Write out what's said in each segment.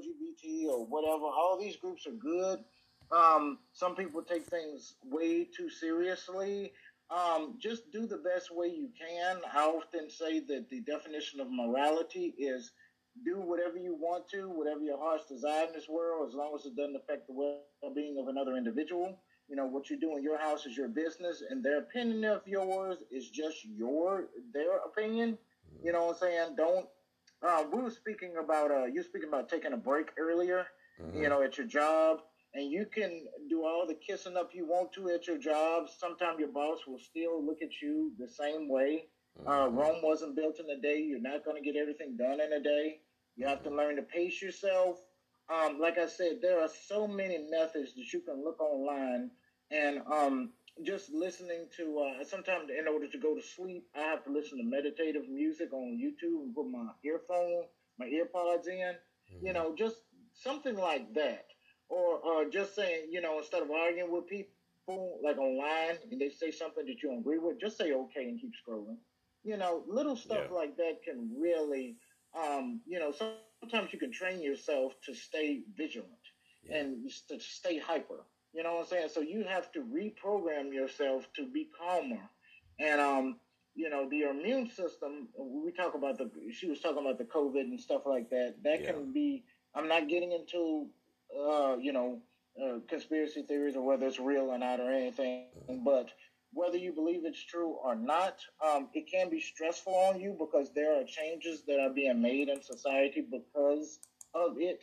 LGBT or whatever. All these groups are good. Um, some people take things way too seriously. Um, just do the best way you can. I often say that the definition of morality is do whatever you want to, whatever your heart's desire in this world, as long as it doesn't affect the well-being of another individual. You know what you do in your house is your business, and their opinion of yours is just your their opinion. You know what I'm saying? Don't. Uh, we were speaking about uh, you speaking about taking a break earlier. Mm-hmm. You know, at your job, and you can do all the kissing up you want to at your job. Sometimes your boss will still look at you the same way. Uh, mm-hmm. Uh, Rome wasn't built in a day. You're not going to get everything done in a day. You have to learn to pace yourself. Um, like I said, there are so many methods that you can look online, and um, just listening to. Uh, sometimes, in order to go to sleep, I have to listen to meditative music on YouTube and put my earphone, my earpods in. Mm-hmm. You know, just something like that or or just saying, you know, instead of arguing with people like online and they say something that you don't agree with, just say okay and keep scrolling. You know, little stuff yeah. like that can really, um, you know, sometimes you can train yourself to stay vigilant yeah. and to stay hyper. You know what I'm saying? So you have to reprogram yourself to be calmer. And um, you know, the immune system. We talk about the. She was talking about the COVID and stuff like that. That yeah. can be. I'm not getting into uh, you know, uh, conspiracy theories or whether it's real or not or anything, but whether you believe it's true or not, um, it can be stressful on you because there are changes that are being made in society because of it.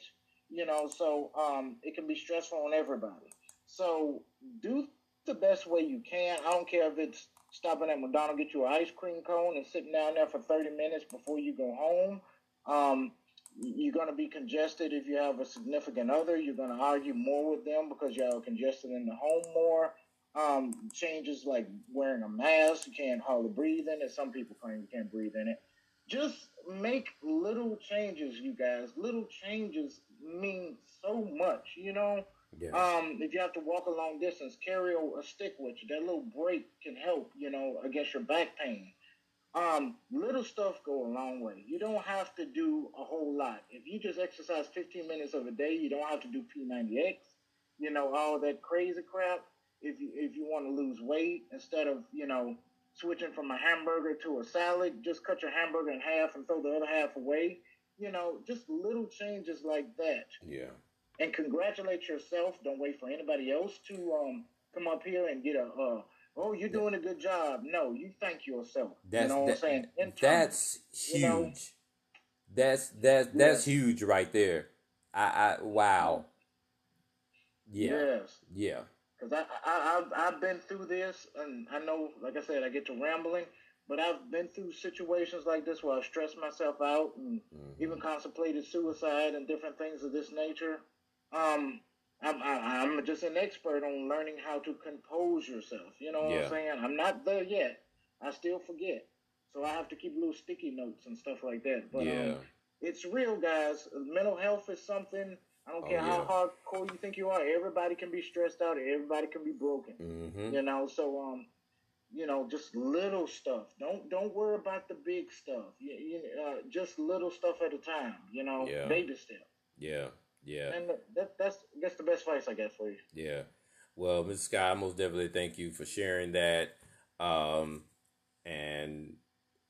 You know, so um, it can be stressful on everybody. So do the best way you can. I don't care if it's stopping at McDonald's, get you an ice cream cone and sitting down there for 30 minutes before you go home. Um, you're going to be congested if you have a significant other. You're going to argue more with them because you're congested in the home more. Um, changes like wearing a mask, you can't hardly breathe in it. Some people claim you can't breathe in it. Just make little changes, you guys. Little changes mean so much, you know. Yeah. Um, if you have to walk a long distance, carry a, a stick with you. That little break can help, you know, against your back pain. Um, little stuff go a long way. You don't have to do a whole lot. If you just exercise 15 minutes of a day, you don't have to do P90X, you know, all that crazy crap. If you if you want to lose weight, instead of you know switching from a hamburger to a salad, just cut your hamburger in half and throw the other half away. You know, just little changes like that. Yeah. And congratulate yourself. Don't wait for anybody else to um, come up here and get a. Uh, oh, you're doing a good job. No, you thank yourself. That's, you know what I'm saying? that's huge. You know? That's that's that's yes. huge right there. I, I wow. Yeah. Yes. Yeah. Because I, I I've I've been through this, and I know, like I said, I get to rambling, but I've been through situations like this where I stressed myself out and mm-hmm. even contemplated suicide and different things of this nature. Um, I'm, I, am just an expert on learning how to compose yourself. You know what yeah. I'm saying? I'm not there yet. I still forget. So I have to keep little sticky notes and stuff like that. But yeah. um, it's real, guys. Mental health is something. I don't oh, care yeah. how hardcore you think you are. Everybody can be stressed out. Everybody can be broken. Mm-hmm. You know. So um, you know, just little stuff. Don't don't worry about the big stuff. You, you uh, just little stuff at a time. You know, yeah. baby step. Yeah. Yeah. And that, that's that's the best advice I guess for you. Yeah. Well, Mrs. Scott, I most definitely thank you for sharing that. Um, and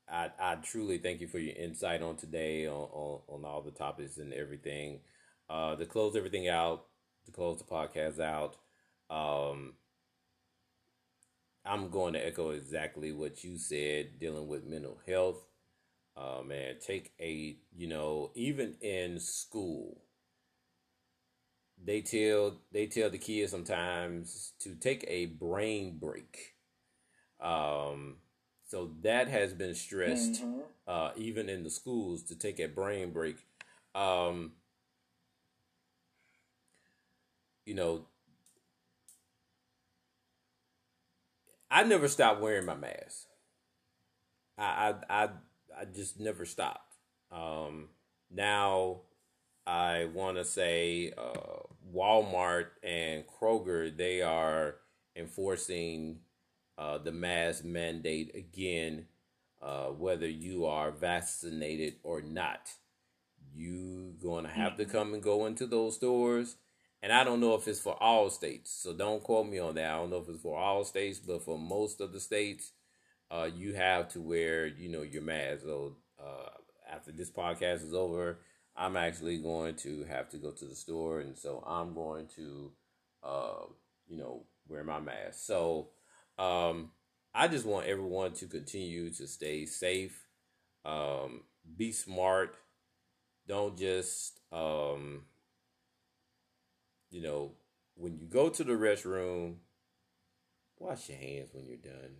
I, I truly thank you for your insight on today on, on, on all the topics and everything. Uh, to close everything out, to close the podcast out, um, I'm going to echo exactly what you said dealing with mental health. Uh, man, take a, you know, even in school, they tell they tell the kids sometimes to take a brain break. Um, so that has been stressed mm-hmm. uh, even in the schools to take a brain break. Um, you know, I never stopped wearing my mask. I I I, I just never stopped. Um, now I want to say uh, Walmart and Kroger, they are enforcing uh, the mask mandate again, uh, whether you are vaccinated or not. you're gonna have to come and go into those stores. And I don't know if it's for all states, so don't quote me on that. I don't know if it's for all states, but for most of the states, uh, you have to wear, you know, your mask. So uh, after this podcast is over, I'm actually going to have to go to the store, and so I'm going to, uh, you know, wear my mask. So um, I just want everyone to continue to stay safe, um, be smart. Don't just, um, you know, when you go to the restroom, wash your hands when you're done.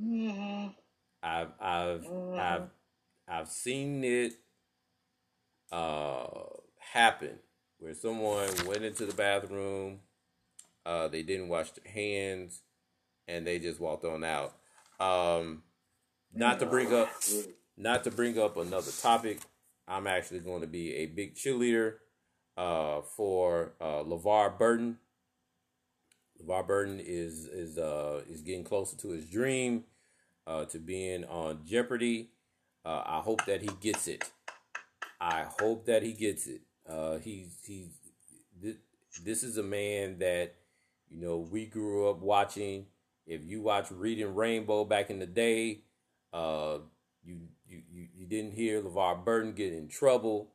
Mm-hmm. I've I've mm-hmm. I've I've seen it uh, happen where someone went into the bathroom, uh, they didn't wash their hands, and they just walked on out. Um, not to bring up, not to bring up another topic. I'm actually going to be a big cheerleader uh, for uh, LeVar Burton. LeVar Burton is is uh, is getting closer to his dream uh, to being on Jeopardy. Uh, I hope that he gets it. I hope that he gets it. Uh, he's he's this, this is a man that you know we grew up watching. If you watch Reading Rainbow back in the day, uh, you you you, you didn't hear LeVar Burton get in trouble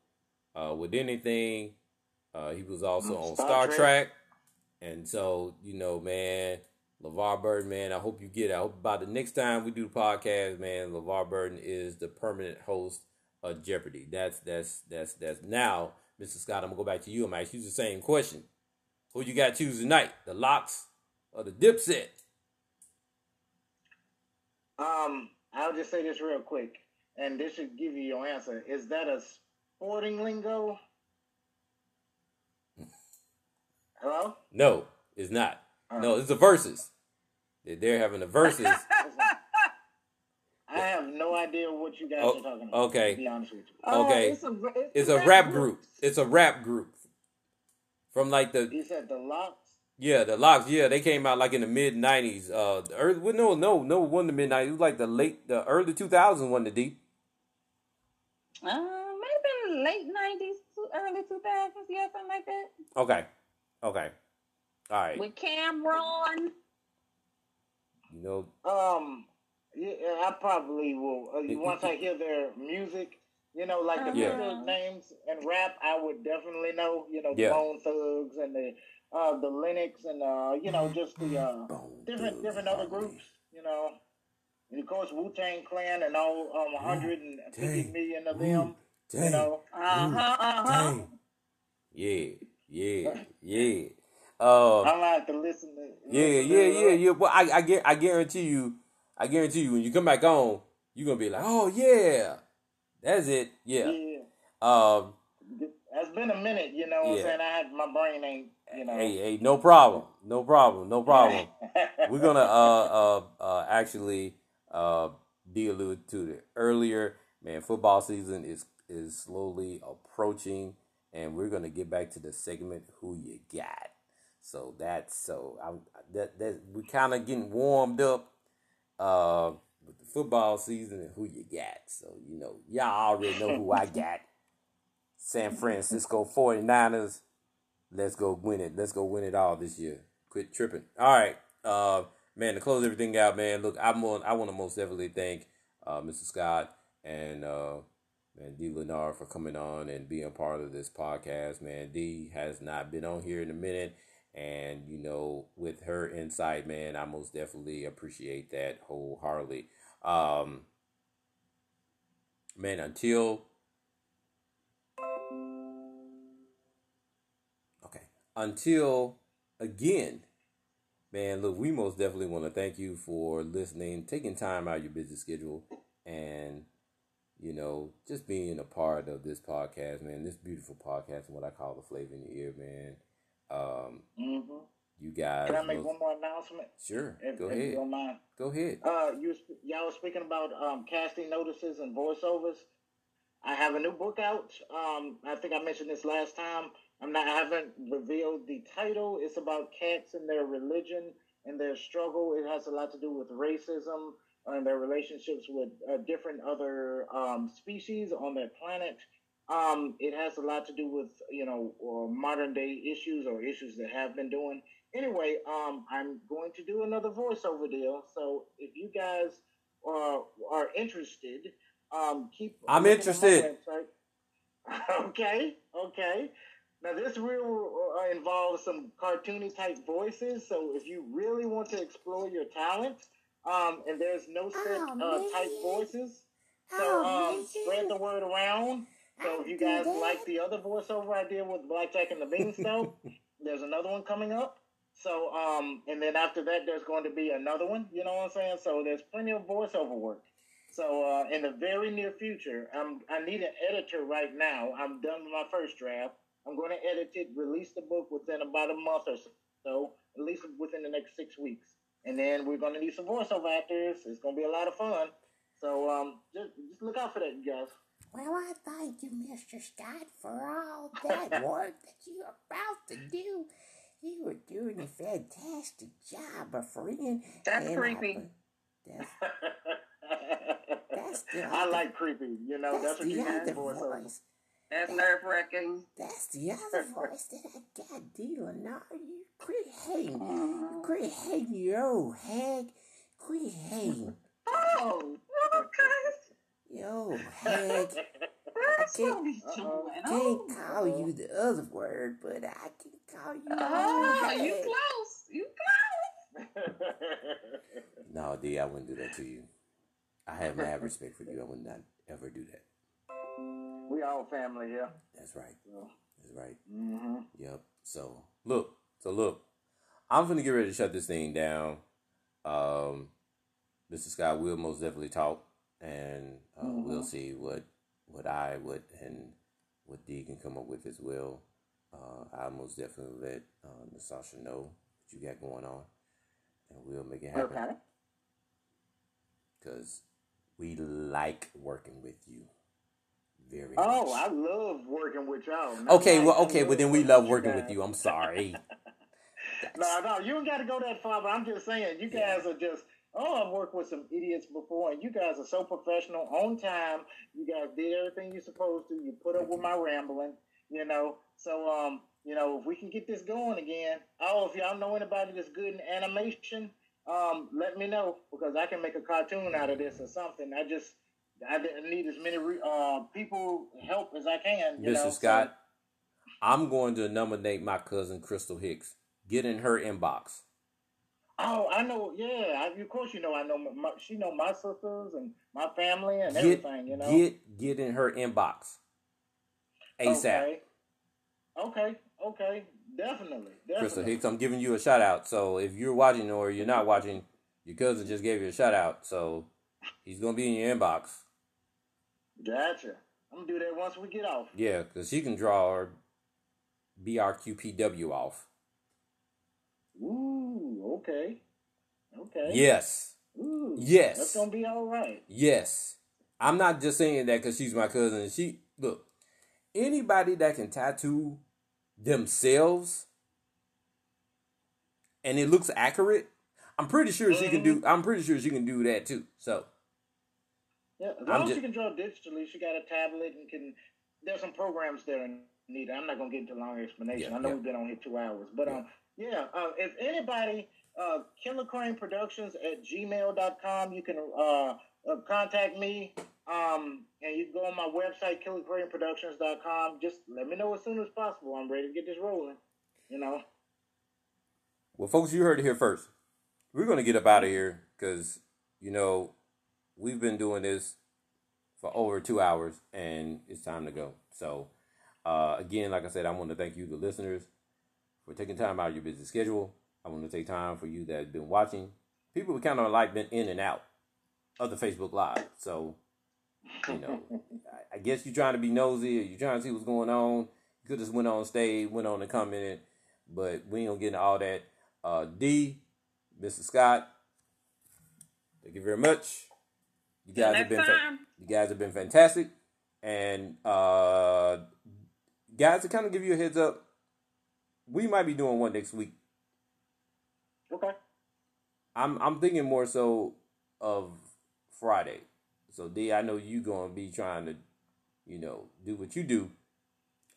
uh, with anything. Uh, he was also on Star, Star Trek. Trek. and so you know, man, LeVar Burton, man, I hope you get it. I hope by the next time we do the podcast, man, LeVar Burton is the permanent host Jeopardy. That's that's that's that's now, Mr. Scott. I'm gonna go back to you. I'm asking you the same question. Who you got choose tonight? The LOX or the Dipset? Um, I'll just say this real quick, and this should give you your answer. Is that a sporting lingo? Hello? No, it's not. No, it's a Verzuz. They're having a Verzuz. I have no idea what you guys oh, are talking about. Okay. To be honest with you. Uh, okay. it's a, it's, it's a, rap, rap group. It's a rap group. From like the. You said the LOX? Yeah, the LOX. Yeah, they came out like in the mid '90s. Uh, the early, well, no, no, no, one the mid '90s. It was like the late, the early 2000s. One the deep. Uh, maybe late '90s, early 2000s. Yeah, something like that. Okay. Okay. All right. With Cam'ron. You know. Um. Yeah, I probably will. Uh, once I hear their music, you know, like the yeah. names and rap, I would definitely know. You know, yeah. Bone Thugs and the uh, the Lynx and uh, you know, just the uh, different different other groups. You know, and of course Wu Tang Clan and all um, 150 million of them. You know, uh huh, uh huh. Yeah, yeah, yeah. Uh, I like to listen to. Yeah, yeah, yeah, yeah. Well, I, I, I guarantee you, I guarantee you, when you come back on, you're gonna be like, oh yeah, that's it. Yeah. yeah. Um, it's been a minute, you know. What. I'm saying I had my brain ain't, you know. Hey, hey, no problem, no problem, no problem. We're gonna uh uh uh actually uh be alluded to it earlier. Man, football season is is slowly approaching, and we're gonna get back to the segment "Who You Got." So that's so I that that we kind of getting warmed up uh with the football season and who you got. So you know y'all already know who I got. San Francisco 49ers. Let's go win it. Let's go win it all this year. Quit tripping. All right. Uh man, to close everything out, man. Look, I'm on I want to most definitely thank uh Mr. Scott and uh man, D Leonard for coming on and being part of this podcast, man. D has not been on here in a minute. And, you know, with her insight, man, I most definitely appreciate that wholeheartedly. Um, man, until. Okay. Until again, man, look, we most definitely want to thank you for listening, taking time out of your busy schedule, and, you know, just being a part of this podcast, man, this beautiful podcast, and what I call the flavor in your ear, man. Um, mm-hmm. You guys. Can I make one more announcement? Sure. If, go if ahead. You don't mind. Go ahead. Uh, you y'all were speaking about um, casting notices and voiceovers. I have a new book out. Um, I think I mentioned this last time. I'm not. I haven't revealed the title. It's about cats and their religion and their struggle. It has a lot to do with racism and their relationships with uh, different other um, species on their planet Um, it has a lot to do with you know or modern day issues or issues that have been doing. Anyway, um, I'm going to do another voiceover deal. So if you guys are are interested, um, keep. I'm looking at my interested. okay, okay. Now this will uh, involve some cartoony type voices. So if you really want to explore your talent, um, and there's no set Oh, uh, type voices, so Oh, um, spread the word around. So if you guys like the other voiceover I did with Blackjack and the Beanstalk, there's another one coming up. So um, and then after that, there's going to be another one. You know what I'm saying? So there's plenty of voiceover work. So uh, in the very near future, I'm I need an editor right now. I'm done with my first draft. I'm going to edit it, release the book within about a month or so, at least within the next six weeks. And then we're going to need some voiceover actors. It's going to be a lot of fun. So um, just, just look out for that, you guys. Well, I thank you, Mr. Scott, for all that work that you're about to do. You are doing a fantastic job, my friend. That's and creepy. be- That's, That's the I like creepy. You know, that's, that's what you other voiceover. voice. That's nerve wracking. That's the other voice that I got dealing now. You quit hating. You mm-hmm. quit hating your old hag. Quit hating. Oh. Yo, hag. That's can't- what we Uh-oh. doing. Can't call you the other word, but I can call you oh, old you close. You close. No, D, I wouldn't do that to you. I have mad respect for you. I would not ever do that. we all family here. That's right. That's right. Mm-hmm. Yep. So look, so look, I'm gonna get ready to shut this thing down. Um, Mr. Scott will most definitely talk, and uh, we'll see what what I would and what D can come up with as well. Uh, I most definitely let uh, Nasasha know what you got going on, and we'll make it happen Okay. because we like working with you very Oh, much. I love working with y'all. man. Okay, well, okay, well then we love working with you. I'm sorry. No, no, you don't got to go that far. But I'm just saying, you Yeah. guys are just. Oh, I've worked with some idiots before, and you guys are so professional, on time. You guys did everything you're supposed to. You put up with my rambling, you know. So, um, you know, if we can get this going again, oh, if y'all know anybody that's good in animation, um, let me know because I can make a cartoon out of this or something. I just, I need as many re- uh people help as I can. You Mr. know? Scott, I'm going to nominate my cousin Crystal Hicks. Get in her inbox. Oh, I know. Yeah, I, of course you know. I know. My, she know my sisters and my family and Get everything. You know. get get in her inbox. ASAP. Okay. Okay. Okay. Definitely. Definitely. Crystal Hicks, I'm giving you a shout out. So if you're watching or you're not watching, your cousin just gave you a shout out. So he's gonna be in your inbox. Gotcha. I'm gonna do that once we get off. Yeah, because she can draw her BRQPW off. Ooh. Okay. Okay. Yes. Ooh. Yes. That's gonna be all right. Yes. I'm not just saying that because she's my cousin. She look, anybody that can tattoo themselves and it looks accurate, I'm pretty sure she can do I'm pretty sure she can do that too. So Yeah. As long as she can draw digitally, she got a tablet and can. There's some programs there and need. I'm not gonna get into long explanation. Yeah, I know yeah. we've been on here two hours, but um, yeah. Uh, if anybody, uh, Killer Crane Productions at gmail.com, you can uh, uh contact me. Um, and you can go on my website, killercraneproductions.com. Just let me know as soon as possible. I'm ready to get this rolling. You know. Well, folks, you heard it here first. We're going to get up out of here because, you know, we've been doing this for over two hours and it's time to go. So, uh, again, like I said, I want to thank you, the listeners, for taking time out of your busy schedule. I want to take time for you that have been watching. People have kind of like been in and out of the Facebook Live. So, you know, I- I guess you're trying to be nosy or you're trying to see what's going on. You could just went on stage, went on and commented, but we ain't gonna get into all that. Uh, D, Mr. Scott, thank you very much. You guys have been fa- you guys have been fantastic, and uh, guys, to kind of give you a heads up, we might be doing one next week. Okay. I'm I'm thinking more so of Friday. So D, I know you gonna be trying to you know, do what you do.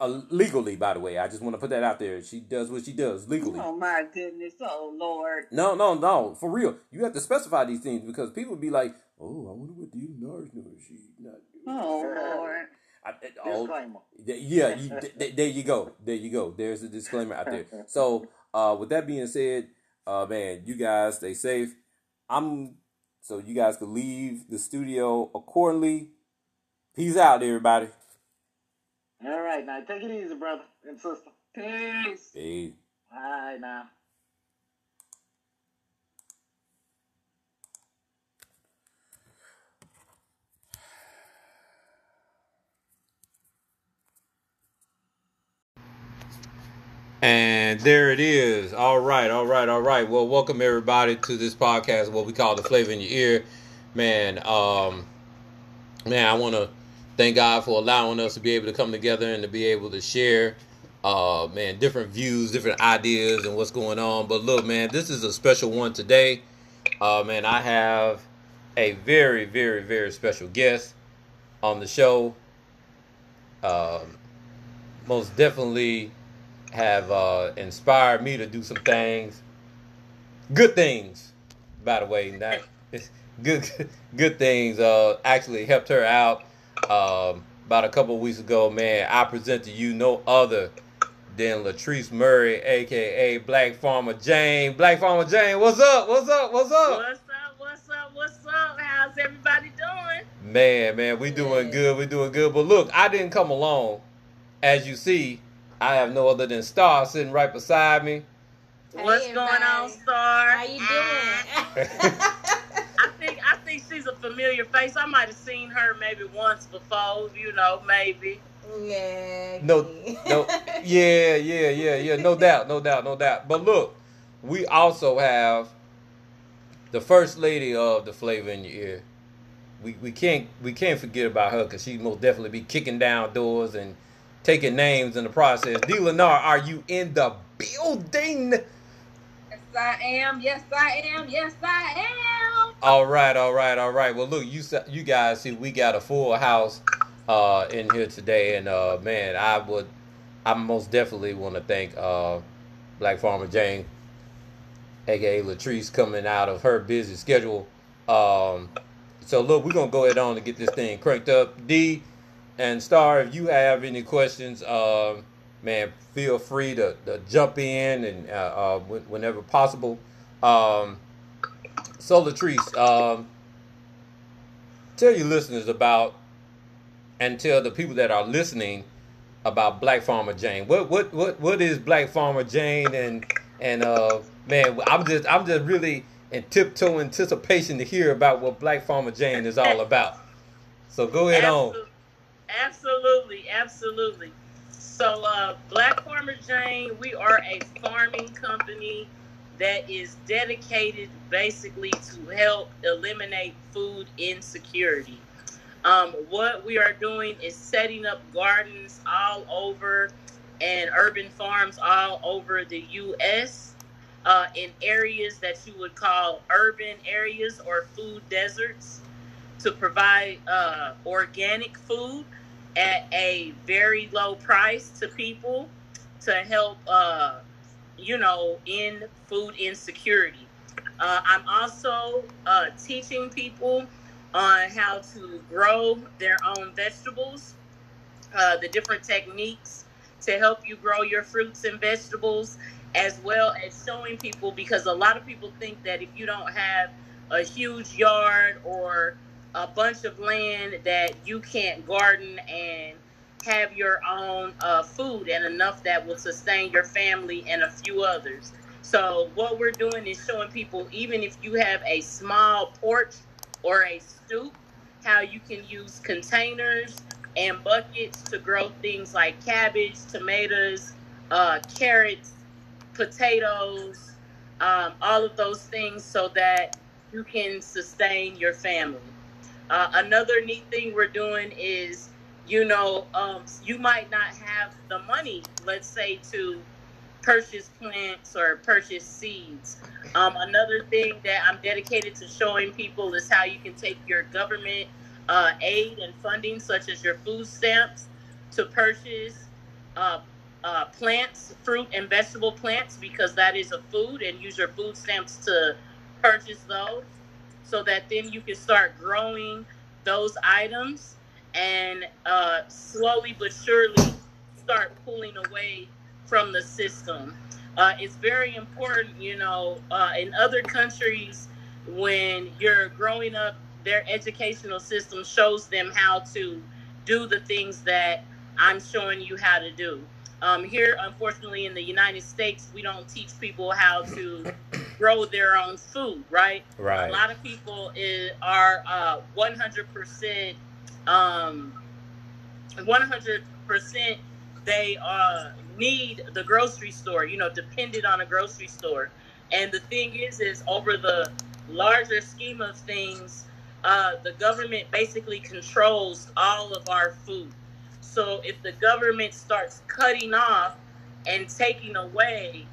Uh, legally, by the way, I just want to put that out there. She does what she does legally. Oh my goodness. Oh Lord. No, no, no, for real. You have to specify these things because people be like, "Oh, I wonder what Dina Nars knows. She not doing." Oh Lord. I, Disclaimer. yeah, you, th- th- there you go. There you go. There's a disclaimer out there. So, uh, with that being said, uh, man, you guys stay safe. I'm so you guys can leave the studio accordingly. Peace out, everybody. All right, now take it easy, brother and sister. Peace. Peace. All right, now. And there it is. All right, all right, all right. Well, welcome everybody to this podcast, what we call the flavor in your ear. Man, um, man, I want to thank God for allowing us to be able to come together and to be able to share, uh, man, different views, different ideas, and what's going on. But look, man, this is a special one today. Uh, man, I have a very, very, very special guest on the show. Um, most definitely have uh, inspired me to do some things, good things, by the way. Not good, good things. Uh, actually helped her out um, about a couple of weeks ago. Man, I present to you no other than Latrice Murray, aka Black Farmer Jane. Black Farmer Jane, what's up? What's up? What's up? What's up? What's up? What's up? How's everybody doing? Man, man, we doing good. We doing good. But look, I didn't come alone. As you see, I have no other than Star sitting right beside me. What's Hey, going on. Star? How you doing? I think I think she's a familiar face. I might have seen her maybe once before. You know, maybe. yeah. No, no, yeah, yeah, yeah, yeah, no doubt, no doubt, no doubt. But look, we also have the first lady of the flavor in your ear. We we can't we can't forget about her because she most definitely be kicking down doors and taking names in the process. D. Lenar, are you in the building? Yes, I am. Yes, I am. Yes, I am. All right, all right, all right. Well, look, you you guys see, we got a full house uh, in here today, and uh, man, I would, I most definitely want to thank uh, Black Farmer Jane, aka Latrice, coming out of her busy schedule. Um, so look, we're gonna go ahead on and get this thing cranked up. D and Star, if you have any questions, um, man, feel free to, to jump in and uh, uh, whenever possible. Um, so Latrice, um, tell your listeners about and tell the people that are listening about Black Farmer Jane. What what what what is Black Farmer Jane and and uh man, I'm just I'm just really in tiptoe anticipation to hear about what Black Farmer Jane is all about. So go ahead on. Absol- Absolutely, absolutely. So, uh, Black Farmer Jane, we are a farming company that is dedicated basically to help eliminate food insecurity. Um, what we are doing is setting up gardens all over and urban farms all over the U.S. Uh, in areas that you would call urban areas or food deserts to provide uh, organic food at a very low price to people to help, uh, you know, in food insecurity. Uh, I'm also uh, teaching people on how to grow their own vegetables, uh, the different techniques to help you grow your fruits and vegetables, as well as showing people because a lot of people think that if you don't have a huge yard or a bunch of land that you can't garden and have your own uh, food and enough that will sustain your family and a few others. So what we're doing is showing people even if you have a small porch or a stoop, how you can use containers and buckets to grow things like cabbage, tomatoes, uh, carrots, potatoes, um, all of those things so that you can sustain your family. Uh, another neat thing we're doing is, you know, um, you might not have the money, let's say, to purchase plants or purchase seeds. Um, another thing that I'm dedicated to showing people is how you can take your government uh, aid and funding, such as your food stamps, to purchase uh, uh, plants, fruit and vegetable plants, because that is a food, and use your food stamps to purchase those, so that then you can start growing those items and uh, slowly but surely start pulling away from the system. Uh, it's very important, you know, uh, in other countries, when you're growing up, their educational system shows them how to do the things that I'm showing you how to do. Um, here, unfortunately, in the United States, we don't teach people how to grow their own food, right? Right. A lot of people is, are uh, 100%, um, 100% they uh, need the grocery store, you know, dependent on a grocery store. And the thing is, is over the larger scheme of things, uh, the government basically controls all of our food. So if the government starts cutting off and taking away,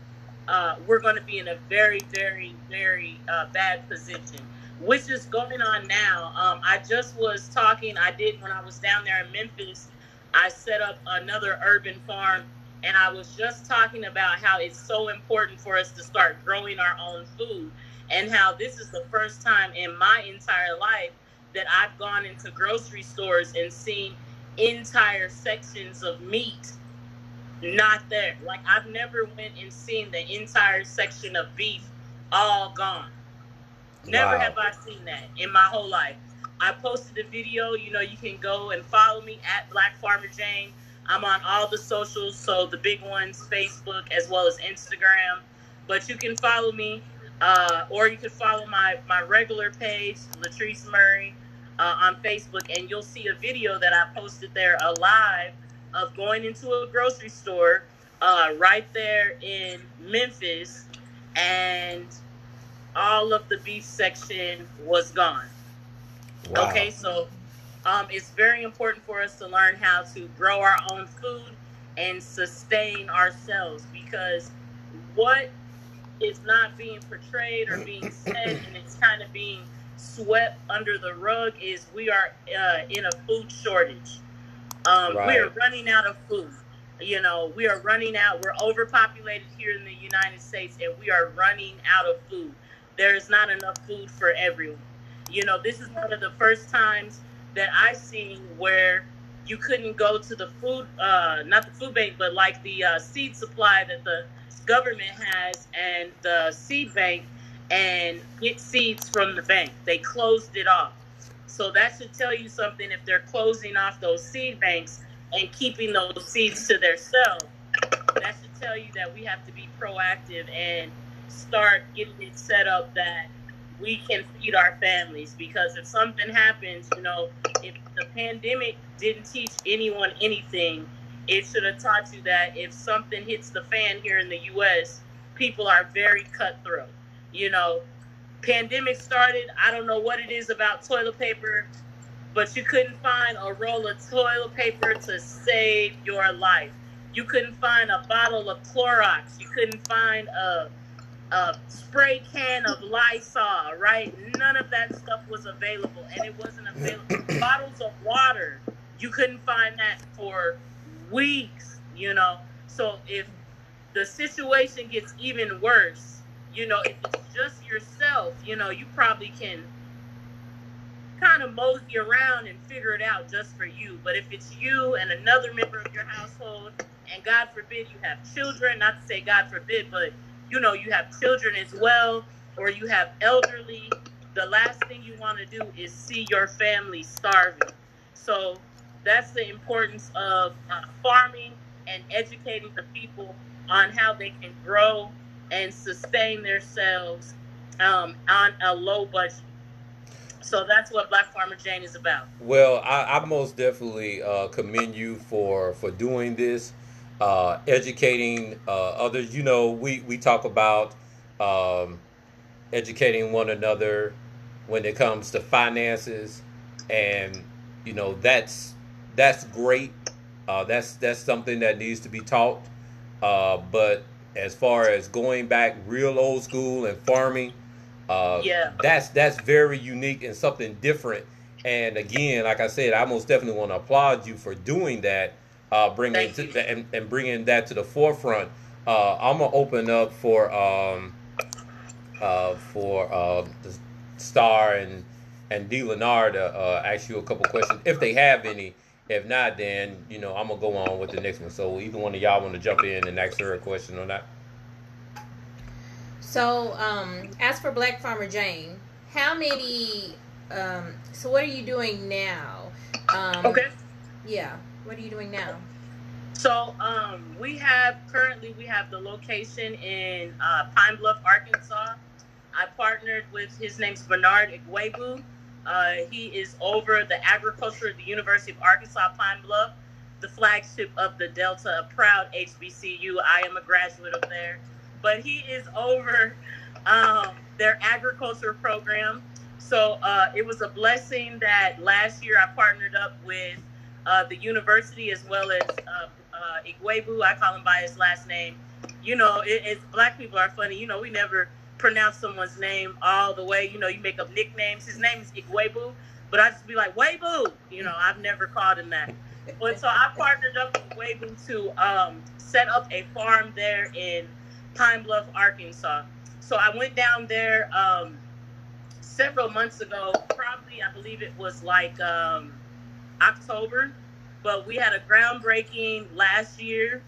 uh, we're going to be in a very, very, very uh, bad position, which is going on now. Um, I just was talking, I did when I was down there in Memphis, I set up another urban farm, and I was just talking about how it's so important for us to start growing our own food, and how this is the first time in my entire life that I've gone into grocery stores and seen entire sections of meat not there. Like I've never went and seen the entire section of beef all gone. Never Wow. have I seen that in my whole life. I posted a video. You know, you can go and follow me at Black Farmer Jane. I'm on all the socials, so the big ones, Facebook as well as Instagram. But you can follow me, uh, or you can follow my my regular page, Latrice Murray, uh, on Facebook, and you'll see a video that I posted there, a live of going into a grocery store uh, right there in Memphis, and all of the beef section was gone. Wow. Okay, so um, it's very important for us to learn how to grow our own food and sustain ourselves because what is not being portrayed or being said and it's kind of being swept under the rug is we are uh, in a food shortage. Um, We are running out of food. You know, we are running out. We're overpopulated here in the United States, and we are running out of food. There is not enough food for everyone. You know, this is one of the first times that I've seen where you couldn't go to the food, uh, not the food bank, but like the uh, seed supply that the government has and the seed bank and get seeds from the bank. They closed it off. So that should tell you something if they're closing off those seed banks and keeping those seeds to themselves. That should tell you that we have to be proactive and start getting it set up that we can feed our families because if something happens, you know, if the pandemic didn't teach anyone anything, it should have taught you that if something hits the fan here in the US, people are very cutthroat. You know, pandemic started, I don't know what it is about toilet paper, but you couldn't find a roll of toilet paper to save your life. You couldn't find a bottle of Clorox. You couldn't find a a spray can of Lysol, right? None of that stuff was available, and it wasn't available. Bottles of water, you couldn't find that for weeks, you know. So if the situation gets even worse, you know, if it's just yourself, you know, you probably can kind of mosey around and figure it out just for you. But if it's you and another member of your household, and God forbid you have children, not to say God forbid, but you know, you have children as well, or you have elderly, the last thing you want to do is see your family starving. So that's the importance of uh, farming and educating the people on how they can grow and sustain themselves um, on a low budget. So that's what Black Farmer Jane is about. Well, I, I most definitely uh, commend you for for doing this, uh, educating uh, others. You know, we we talk about um, educating one another when it comes to finances, and you know that's that's great. Uh, that's that's something that needs to be taught. Uh, but as far as going back real old school and farming, uh, Yeah. that's that's very unique and something different And again, like I said, I most definitely want to applaud you for doing that, uh, bringing to, and, and bringing that to the forefront. Uh, I'm gonna open up for um, uh, for uh, the Star and and D Leonard to uh, ask you a couple questions if they have any. If not, then you know I'm gonna go on with the next one. So either one of y'all want to jump in and ask her a question or not? So, um, as for Black Farmer Jane, how many? Um, so, what are you doing now? Um, Okay. Yeah. What are you doing now? So um, we have currently we have the location in uh, Pine Bluff, Arkansas. I partnered with his name's Bernard Igwebu. Uh, he is over the agriculture at the University of Arkansas Pine Bluff, the flagship of the Delta, a proud HBCU. I am a graduate of there, but he is over um, their agriculture program. So uh, it was a blessing that last year I partnered up with uh, the university as well as uh, uh, Igwebu. I call him by his last name. You know, it, it's black people are funny. You know, we never pronounce someone's name all the way. You know, you make up nicknames. His name is Igwebu, but I just be like Webu. You know, I've never called him that. But so I partnered up with Webu to um, set up a farm there in Pine Bluff, Arkansas. So I went down there um, several months ago. Probably, I believe it was like. Um, October, but we had a groundbreaking last year.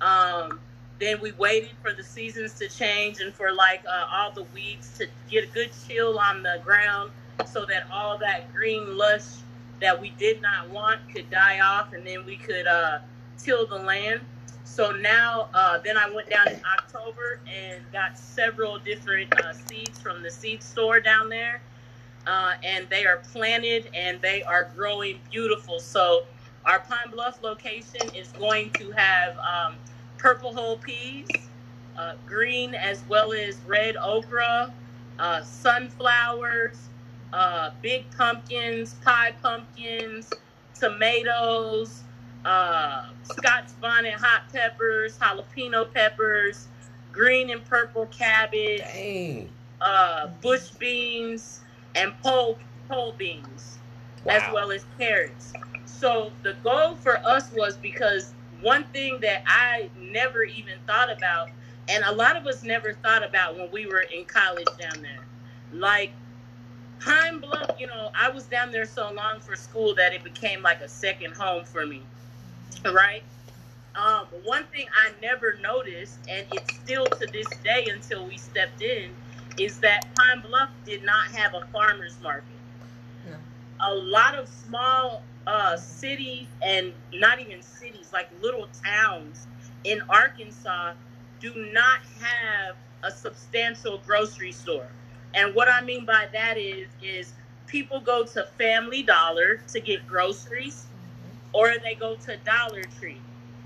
Um, then we waited for the seasons to change and for like uh, all the weeds to get a good chill on the ground so that all that green lush that we did not want could die off and then we could uh, till the land. So now, uh, then I went down in October and got several different uh, seeds from the seed store down there uh, and they are planted and they are growing beautiful. So our Pine Bluff location is going to have um, purple hull peas, uh, green as well as red okra, uh, sunflowers, uh, big pumpkins, pie pumpkins, tomatoes, uh, Scotch bonnet hot peppers, jalapeno peppers, green and purple cabbage, uh, bush beans, and pole pole beans, as well as carrots. So the goal for us was because one thing that I never even thought about, and a lot of us never thought about when we were in college down there, like Pine Bluff. You know, I was down there so long for school that it became like a second home for me, right? Um, one thing I never noticed, and it's still to this day until we stepped in, is that Pine Bluff did not have a farmer's market. No. A lot of small uh, cities, and not even cities, like little towns in Arkansas, do not have a substantial grocery store. And what I mean by that is, is people go to Family Dollar to get groceries, or they go to Dollar Tree.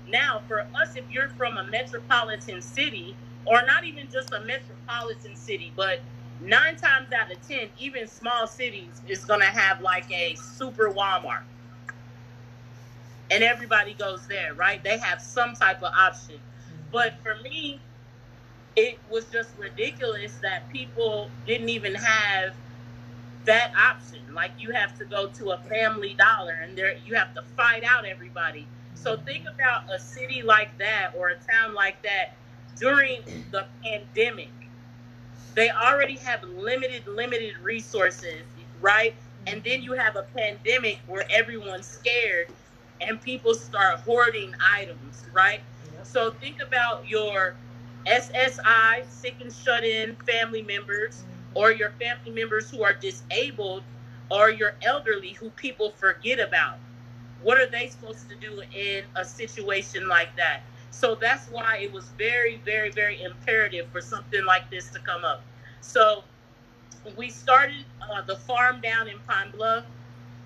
Now, for us, if you're from a metropolitan city, or not even just a metropolitan city, but nine times out of ten, even small cities is gonna have like a super Walmart. And everybody goes there, right? They have some type of option. Mm-hmm. But for me, it was just ridiculous that people didn't even have that option. Like you have to go to a family dollar and there you have to fight out everybody. So mm-hmm. think about a city like that or a town like that during the pandemic. They already have limited, limited resources, right? Mm-hmm. And then you have a pandemic where everyone's scared and people start hoarding items, right? So think about your SSI, sick and shut in family members, or your family members who are disabled, or your elderly who people forget about. What are they supposed to do in a situation like that? So that's why it was very, very, very imperative for something like this to come up. So we started uh, the farm down in Pine Bluff.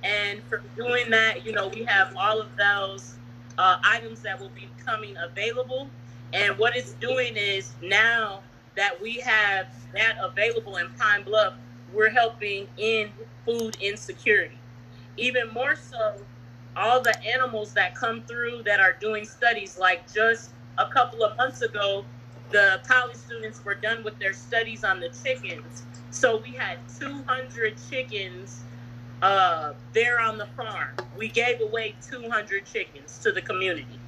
And for doing that, you know, we have all of those uh, items that will be coming available. And what it's doing is now that we have that available in Pine Bluff, we're helping in food insecurity. Even more so, all the animals that come through that are doing studies, like just a couple of months ago, the college students were done with their studies on the chickens. So we had 200 chickens uh, there on the farm, we gave away 200 chickens to the community.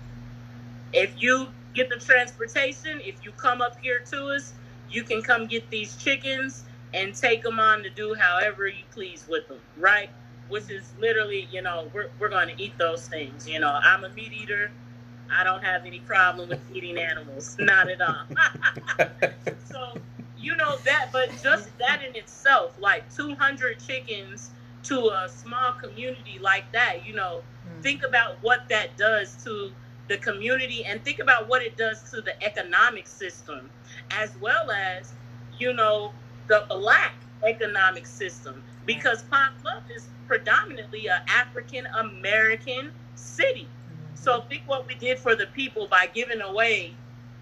If you get the transportation, if you come up here to us, you can come get these chickens and take them on to do however you please with them, right? Which is literally, you know, we're, we're going to eat those things. You know, I'm a meat eater. I don't have any problem with eating animals, not at all. so, you know, that, but just that in itself, like 200 chickens to a small community like that, you know, Mm. think about what that does to the community and think about what it does to the economic system as well as you know the black economic system because Pine Bluff is predominantly an African American city. So think what we did for the people by giving away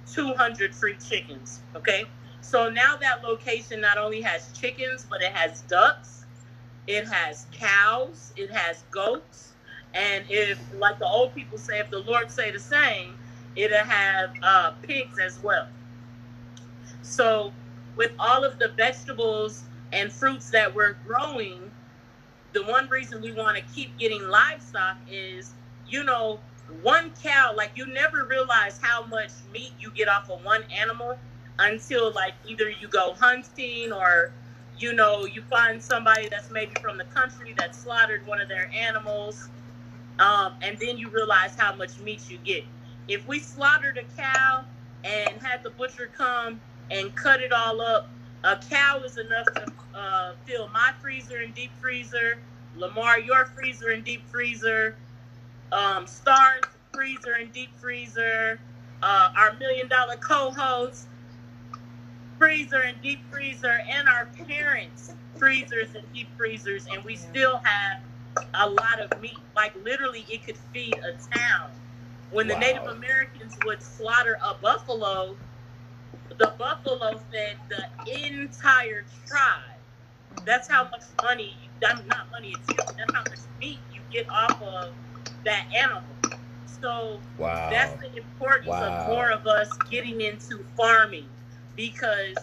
200 free chickens. Okay, so now that location not only has chickens but it has ducks, it has cows, it has goats, and if, like the old people say, if the Lord say the same, it'll have uh, pigs as well. So, with all of the vegetables and fruits that we're growing, the one reason we want to keep getting livestock is, you know, one cow, like you never realize how much meat you get off of one animal until like either you go hunting or you know you find somebody that's maybe from the country that slaughtered one of their animals um, and then you realize how much meat you get. If we slaughtered a cow and had the butcher come and cut it all up, a cow is enough to uh, fill my freezer and deep freezer, Lamar your freezer and deep freezer, um, Star's freezer and deep freezer, uh, our million dollar co-host freezer and deep freezer, and our parents freezers and deep freezers, and we still have a lot of meat. Like literally, it could feed a town. When the Wow. Native Americans would slaughter a buffalo, the buffalo fed the entire tribe. That's how much money, that- not money, it's that's how much meat you get off of that animal. So Wow. that's the importance Wow. of more of us getting into farming because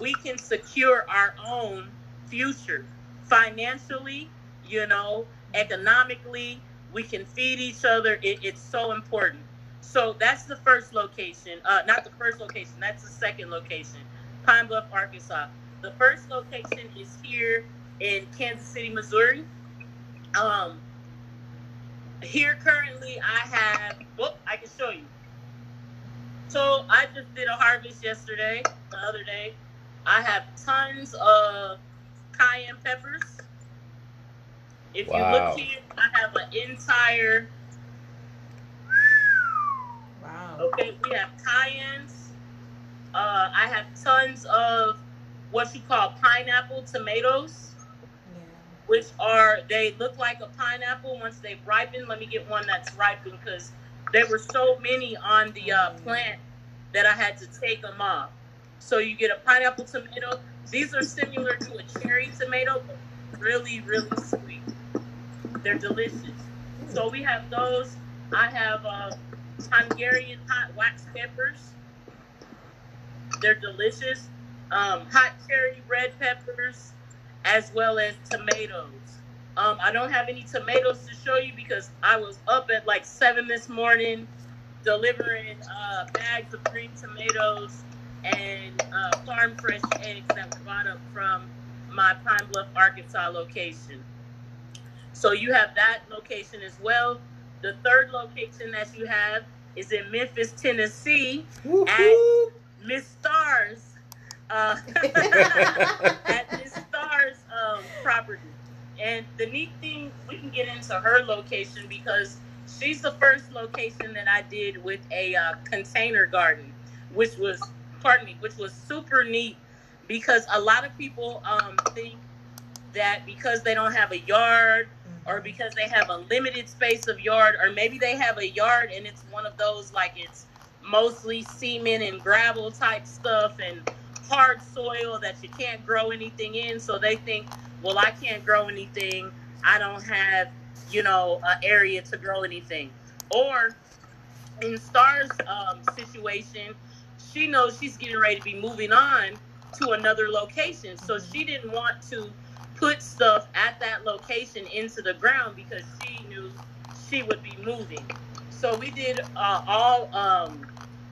we can secure our own future financially, you know, economically. We can feed each other. It, it's so important. So that's the first location. Uh, not the first location. That's the second location, Pine Bluff, Arkansas. The first location is here in Kansas City, Missouri. Um, here currently, I have. Well, I can show you. So I just did a harvest yesterday, the other day. I have tons of cayenne peppers. If you look here, I have an entire. Wow. Okay, we have cayennes. Uh, I have tons of what you call pineapple tomatoes, Yeah. which are they look like a pineapple once they ripen. Let me get one that's ripened because there were so many on the uh, plant that I had to take them off. So you get a pineapple tomato. These are similar to a cherry tomato, but really, really sweet. They're delicious. So we have those. I have uh, Hungarian hot wax peppers. They're delicious. Um, hot cherry red peppers, as well as tomatoes. Um, I don't have any tomatoes to show you because I was up at like seven this morning delivering uh, bags of green tomatoes and uh, farm fresh eggs that were brought up from my Pine Bluff, Arkansas location. So you have that location as well. The third location that you have is in Memphis, Tennessee, at Miss Stars. Uh, at Miss Stars um, property. And the neat thing, we can get into her location because she's the first location that I did with a uh, container garden, which was, pardon me, which was super neat because a lot of people um, think that because they don't have a yard or because they have a limited space of yard, or maybe they have a yard and it's one of those like it's mostly cement and gravel type stuff and hard soil that you can't grow anything in. So they think, well, I can't grow anything. I don't have, you know, an area to grow anything. Or in Star's um, situation, she knows she's getting ready to be moving on to another location. So she didn't want to put stuff at that location into the ground because she knew she would be moving. So we did uh, all um,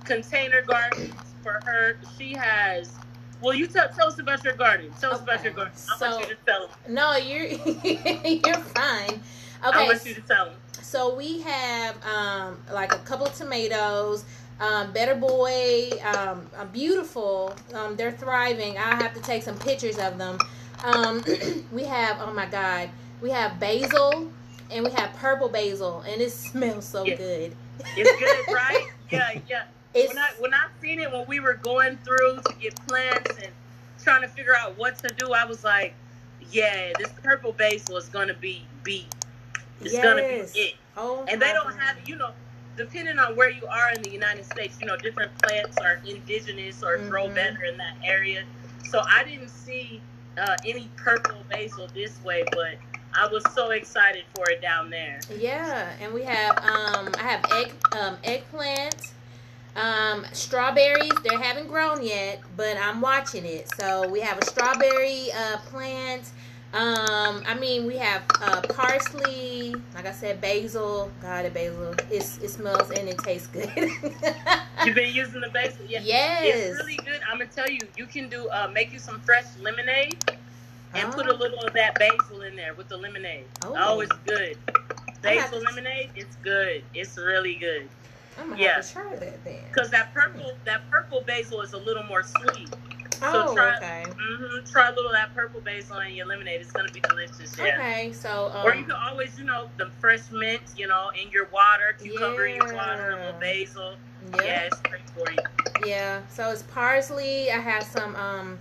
container gardens for her. She has. Well, you tell, tell us about your garden. Tell us about your garden. I so- want you to tell them. No, you're you're fine. Okay. I want you to tell them. so we have um, like a couple tomatoes. Um, Better Boy, um, beautiful. Um, they're thriving. I have to take some pictures of them. Um, we have oh my god, we have basil and we have purple basil, and it smells so Yeah. good. It's good, right? Yeah, yeah. It's when I when I seen it when we were going through to get plants and trying to figure out what to do, I was like, yeah, this purple basil is gonna be beat. It's gonna be it. oh, And they don't God. have, you know, depending on where you are in the United States, you know, different plants are indigenous or grow Mhm. better in that area. So I didn't see uh, any purple basil this way, but I was so excited for it down there. Yeah, and we have um I have egg um eggplant, um strawberries. They haven't grown yet, but I'm watching it. So we have a strawberry uh plant. Um, I mean we have uh parsley, like I said, basil. God, the basil. It's it smells and it tastes good. You've been using the basil, yeah. yes. It's really good. I'm gonna tell you, you can do uh, make you some fresh lemonade and put a Oh. little of that basil in there with the lemonade. Oh. Oh, it's good. Basil lemonade, it's good. It's really good. I'm gonna yeah. have to try that then. Cause that purple, that purple basil is a little more sweet. Oh, try- okay. hmm Try a little of that purple basil in your lemonade. It's gonna be delicious. Yeah. Okay, so um, Or you can always, you know, the fresh mint, you know, in your water, cucumber in your water, a little basil. yeah. Yeah, it's great for you. Yeah, so it's parsley. I have some um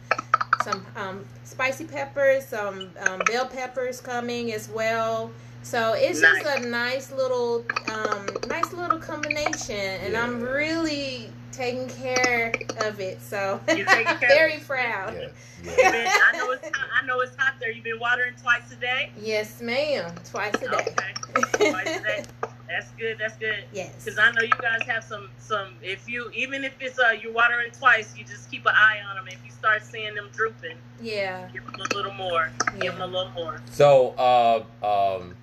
some um spicy peppers, some um, bell peppers coming as well. So it's Nice. just a nice little um nice little combination and I'm really taking care of it. So You're taking care of very proud. Yeah, yeah. been- I know it's hot, I know it's hot there. You've been watering twice a day. Yes, ma'am. Twice a day. Okay, twice a day. That's good. That's good. yes. Because I know you guys have some some. If you even if it's uh you're watering twice, you just keep an eye on them. If you start seeing them drooping, Yeah. give them a little more. Give them a little more. So, uh, um,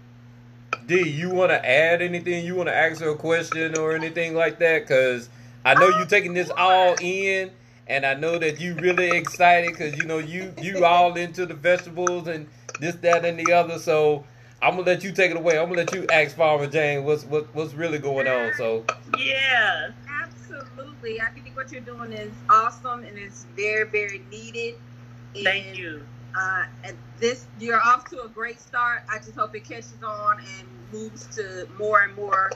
D, you want to add anything? You want to ask her a question or anything like that? Because I know you're taking this all in, and I know that you're really excited because you know you you all into the vegetables and this, that, and the other. So I'm gonna let you take it away. I'm gonna let you ask Farmer Jane what's what, what's really going on. So Yeah. Absolutely. I think what you're doing is awesome and it's very, very needed. Thank And, you. Uh, and this, you're off to a great start. I just hope it catches on and moves to more and more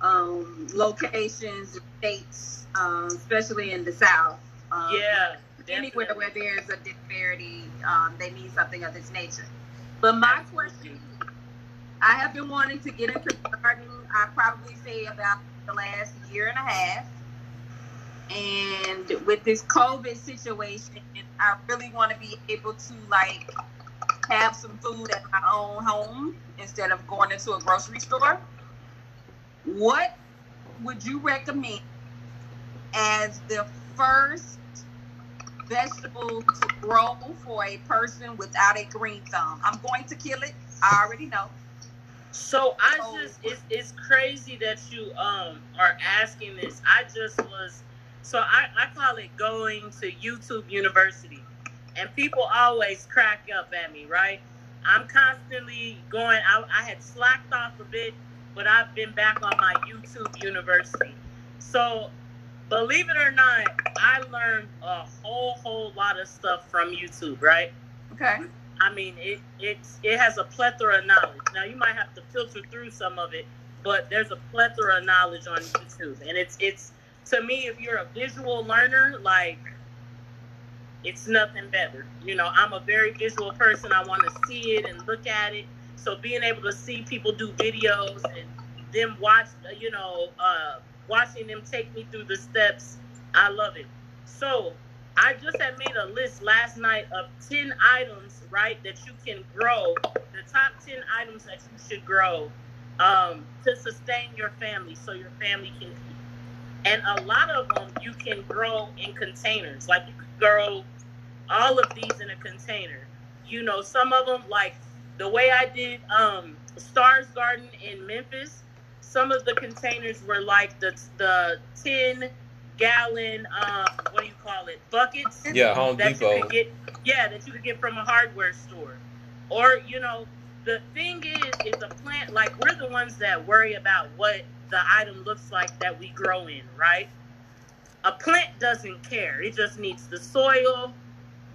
um, locations, states, um, especially in the South. Um, Yeah. Anywhere definitely. where there's a disparity, um, they need something of this nature. But my question I have been wanting to get into gardening. I probably say about the last year and a half. And with this COVID situation, I really want to be able to like have some food at my own home instead of going into a grocery store. What would you recommend as the first vegetable to grow for a person without a green thumb? I'm going to kill it. I already know. So I just it's it's crazy that you um are asking this. I just was so I, I call it going to YouTube University. And people always crack up at me, right? I'm constantly going I, I had slacked off a bit, but I've been back on my YouTube University. So believe it or not, I learned a whole whole lot of stuff from YouTube, right? Okay. I mean, it it's it has a plethora of knowledge. Now you might have to filter through some of it, but there's a plethora of knowledge on YouTube, and it's it's to me, if you're a visual learner, like it's nothing better. You know, I'm a very visual person. I want to see it and look at it. So being able to see people do videos and them watch, you know, uh, watching them take me through the steps, I love it. So I just had made a list last night of 10 items, right, that you can grow, the top 10 items that you should grow um, to sustain your family so your family can eat. And a lot of them you can grow in containers. Like you could grow all of these in a container. you know, some of them like the way I did um, Stars Garden in Memphis. Some of the containers were like the the ten gallon um, what do you call it buckets Yeah, Home that you Depot. could get yeah that you could get from a hardware store or you know the thing is is a plant like we're the ones that worry about what the item looks like that we grow in right a plant doesn't care it just needs the soil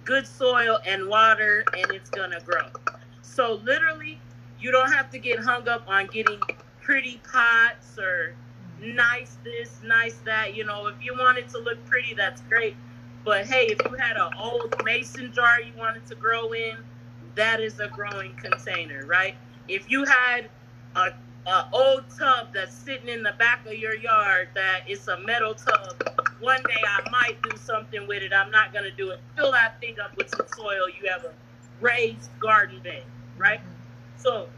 good soil and water and it's gonna grow so literally you don't have to get hung up on getting pretty pots or nice this, nice that. You know, if you want it to look pretty, that's great. But hey, if you had an old mason jar you wanted to grow in, that is a growing container, right? If you had a, a old tub that's sitting in the back of your yard that is a metal tub, one day I might do something with it. I'm not gonna do it. Fill that thing up with some soil. You have a raised garden bed, right? So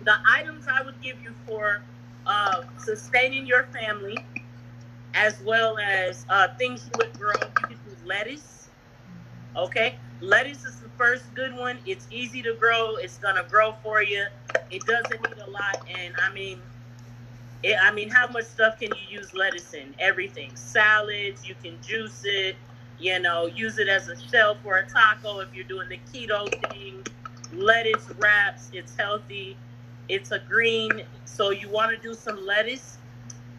the items I would give you for uh, sustaining your family, as well as uh, things you would grow. You could do lettuce. Okay, lettuce is the first good one. It's easy to grow. It's gonna grow for you. It doesn't need a lot, and I mean, it, I mean, how much stuff can you use lettuce in? Everything. Salads. You can juice it. You know, use it as a shell for a taco if you're doing the keto thing. Lettuce wraps. It's healthy. It's a green, so you want to do some lettuce.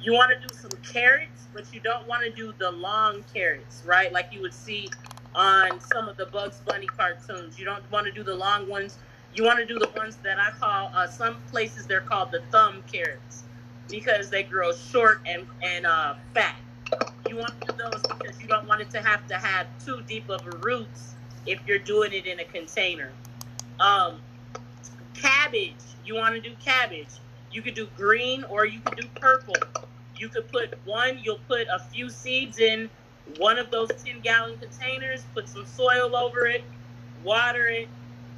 You want to do some carrots, but you don't want to do the long carrots, right? Like you would see on some of the Bugs Bunny cartoons. You don't want to do the long ones. You want to do the ones that I call, uh, some places they're called the thumb carrots because they grow short and, and uh, fat. You want those because you don't want it to have to have too deep of a roots if you're doing it in a container. Um, cabbage. You want to do cabbage. You could do green or you could do purple. You could put one, you'll put a few seeds in one of those 10 gallon containers, put some soil over it, water it,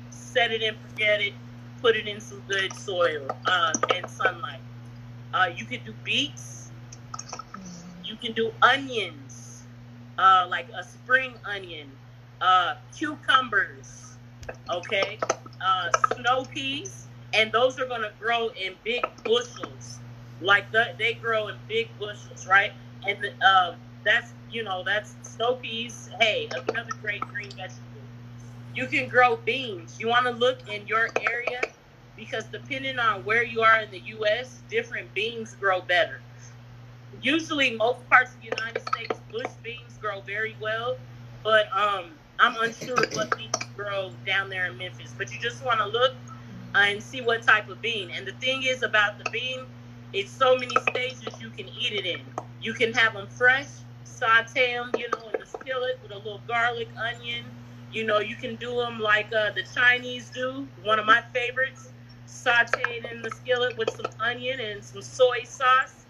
set it and forget it, put it in some good soil uh, and sunlight. Uh, you can do beets. You can do onions, uh, like a spring onion, uh, cucumbers, okay, uh, snow peas, and those are to grow in big bushels. Like the, they grow in big bushels, right? And the, uh, that's you know that's snow peas. Hey, another great green vegetable. You can grow beans. You want to look in your area because depending on where you are in the U.S., different beans grow better. Usually, most parts of the United States, bush beans grow very well, but um, I'm unsure what beans grow down there in Memphis. But you just want to look uh, and see what type of bean. And the thing is about the bean, it's so many stages you can eat it in. You can have them fresh, saute them, you know, in the skillet with a little garlic, onion. You know, you can do them like uh, the Chinese do. One of my favorites, sauteed in the skillet with some onion and some soy sauce.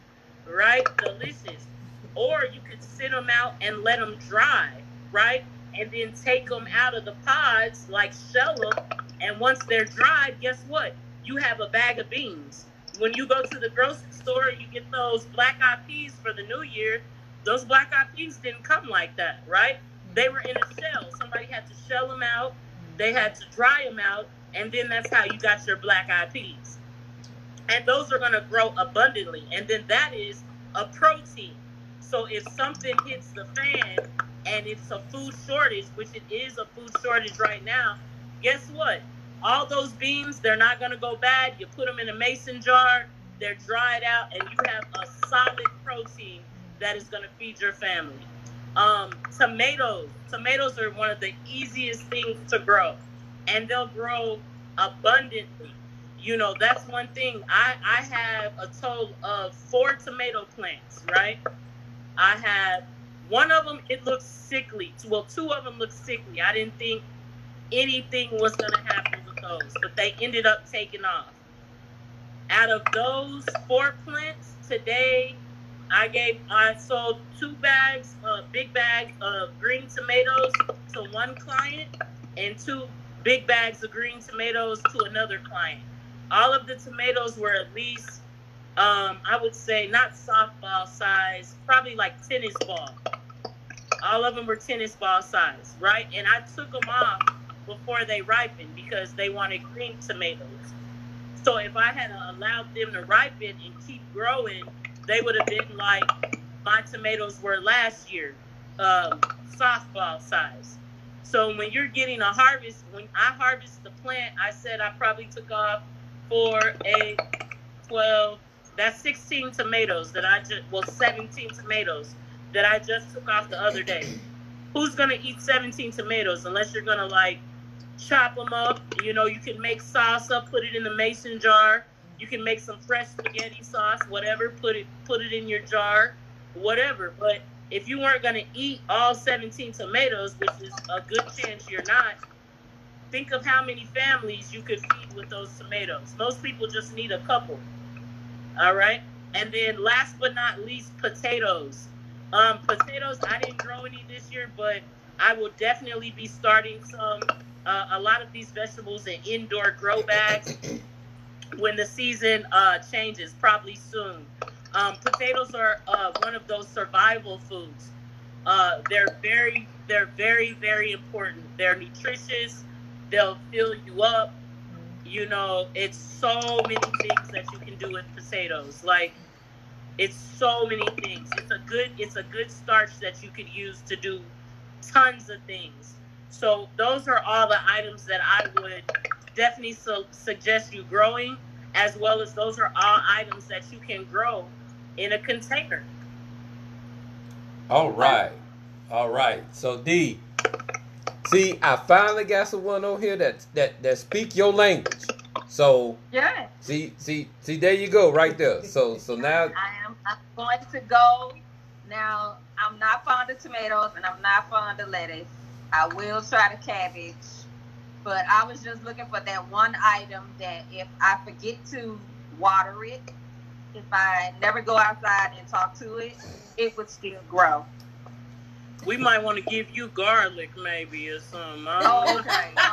Right, delicious. Or you could sit them out and let them dry. Right, and then take them out of the pods, like shell them. And once they're dried, guess what? You have a bag of beans. When you go to the grocery store, you get those black eyed peas for the new year. Those black eyed peas didn't come like that, right? They were in a shell. Somebody had to shell them out, they had to dry them out, and then that's how you got your black eyed peas. And those are going to grow abundantly. And then that is a protein. So if something hits the fan and it's a food shortage, which it is a food shortage right now, guess what? All those beans, they're not going to go bad. You put them in a mason jar, they're dried out, and you have a solid protein that is going to feed your family. Um, tomatoes. Tomatoes are one of the easiest things to grow, and they'll grow abundantly. You know, that's one thing. I, I have a total of four tomato plants, right? I have one of them, it looks sickly. Well, two of them look sickly. I didn't think anything was going to happen with those, but they ended up taking off. Out of those four plants, today I gave, I sold two bags, a uh, big bag of green tomatoes to one client and two big bags of green tomatoes to another client. All of the tomatoes were at least, um, I would say, not softball size, probably like tennis ball. All of them were tennis ball size, right? And I took them off before they ripened because they wanted green tomatoes. So if I had allowed them to ripen and keep growing, they would have been like my tomatoes were last year, um, softball size. So when you're getting a harvest, when I harvest the plant, I said I probably took off four, eight, 12, that's 16 tomatoes that I just, well, 17 tomatoes that I just took off the other day. Who's gonna eat 17 tomatoes unless you're gonna like chop them up? You know, you can make salsa, put it in the mason jar. You can make some fresh spaghetti sauce, whatever. Put it put it in your jar, whatever. But if you weren't gonna eat all 17 tomatoes, which is a good chance you're not, think of how many families you could feed with those tomatoes. Most people just need a couple. All right. And then last but not least, potatoes. Um, potatoes, I didn't grow any this year, but I will definitely be starting some, uh, a lot of these vegetables in indoor grow bags when the season uh, changes, probably soon. Um, potatoes are uh, one of those survival foods. Uh, they're very, they're very, very important. They're nutritious. They'll fill you up. You know, it's so many things that you can do with potatoes. Like, it's so many things. It's a good, it's a good starch that you could use to do tons of things. So those are all the items that I would definitely su- suggest you growing, as well as those are all items that you can grow in a container. All right. All right. So D, see, I finally got someone on here that that that speak your language. So Yeah. see, see, see, there you go, right there. So so now I am I'm going to go now. I'm not fond of tomatoes and I'm not fond of lettuce. I will try the cabbage, but I was just looking for that one item that if I forget to water it, if I never go outside and talk to it, it would still grow. We might want to give you garlic, maybe, or something. Oh, okay.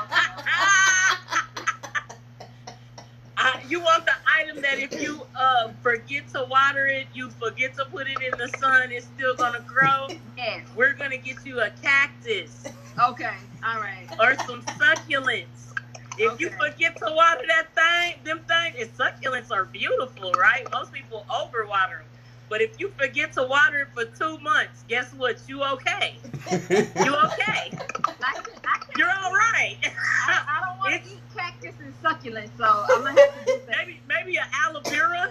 You want the item that if you uh, forget to water it, you forget to put it in the sun, it's still gonna grow. Yes. We're gonna get you a cactus Okay. All right. or some succulents. If you forget to water that thing, them things, and succulents are beautiful, right? Most people overwater them. But if you forget to water it for two months, guess what? You okay? You okay? I, can, I, can, You're all right. I, I don't want to eat cactus and succulents, so I'm gonna have to do that. maybe maybe an aloe vera.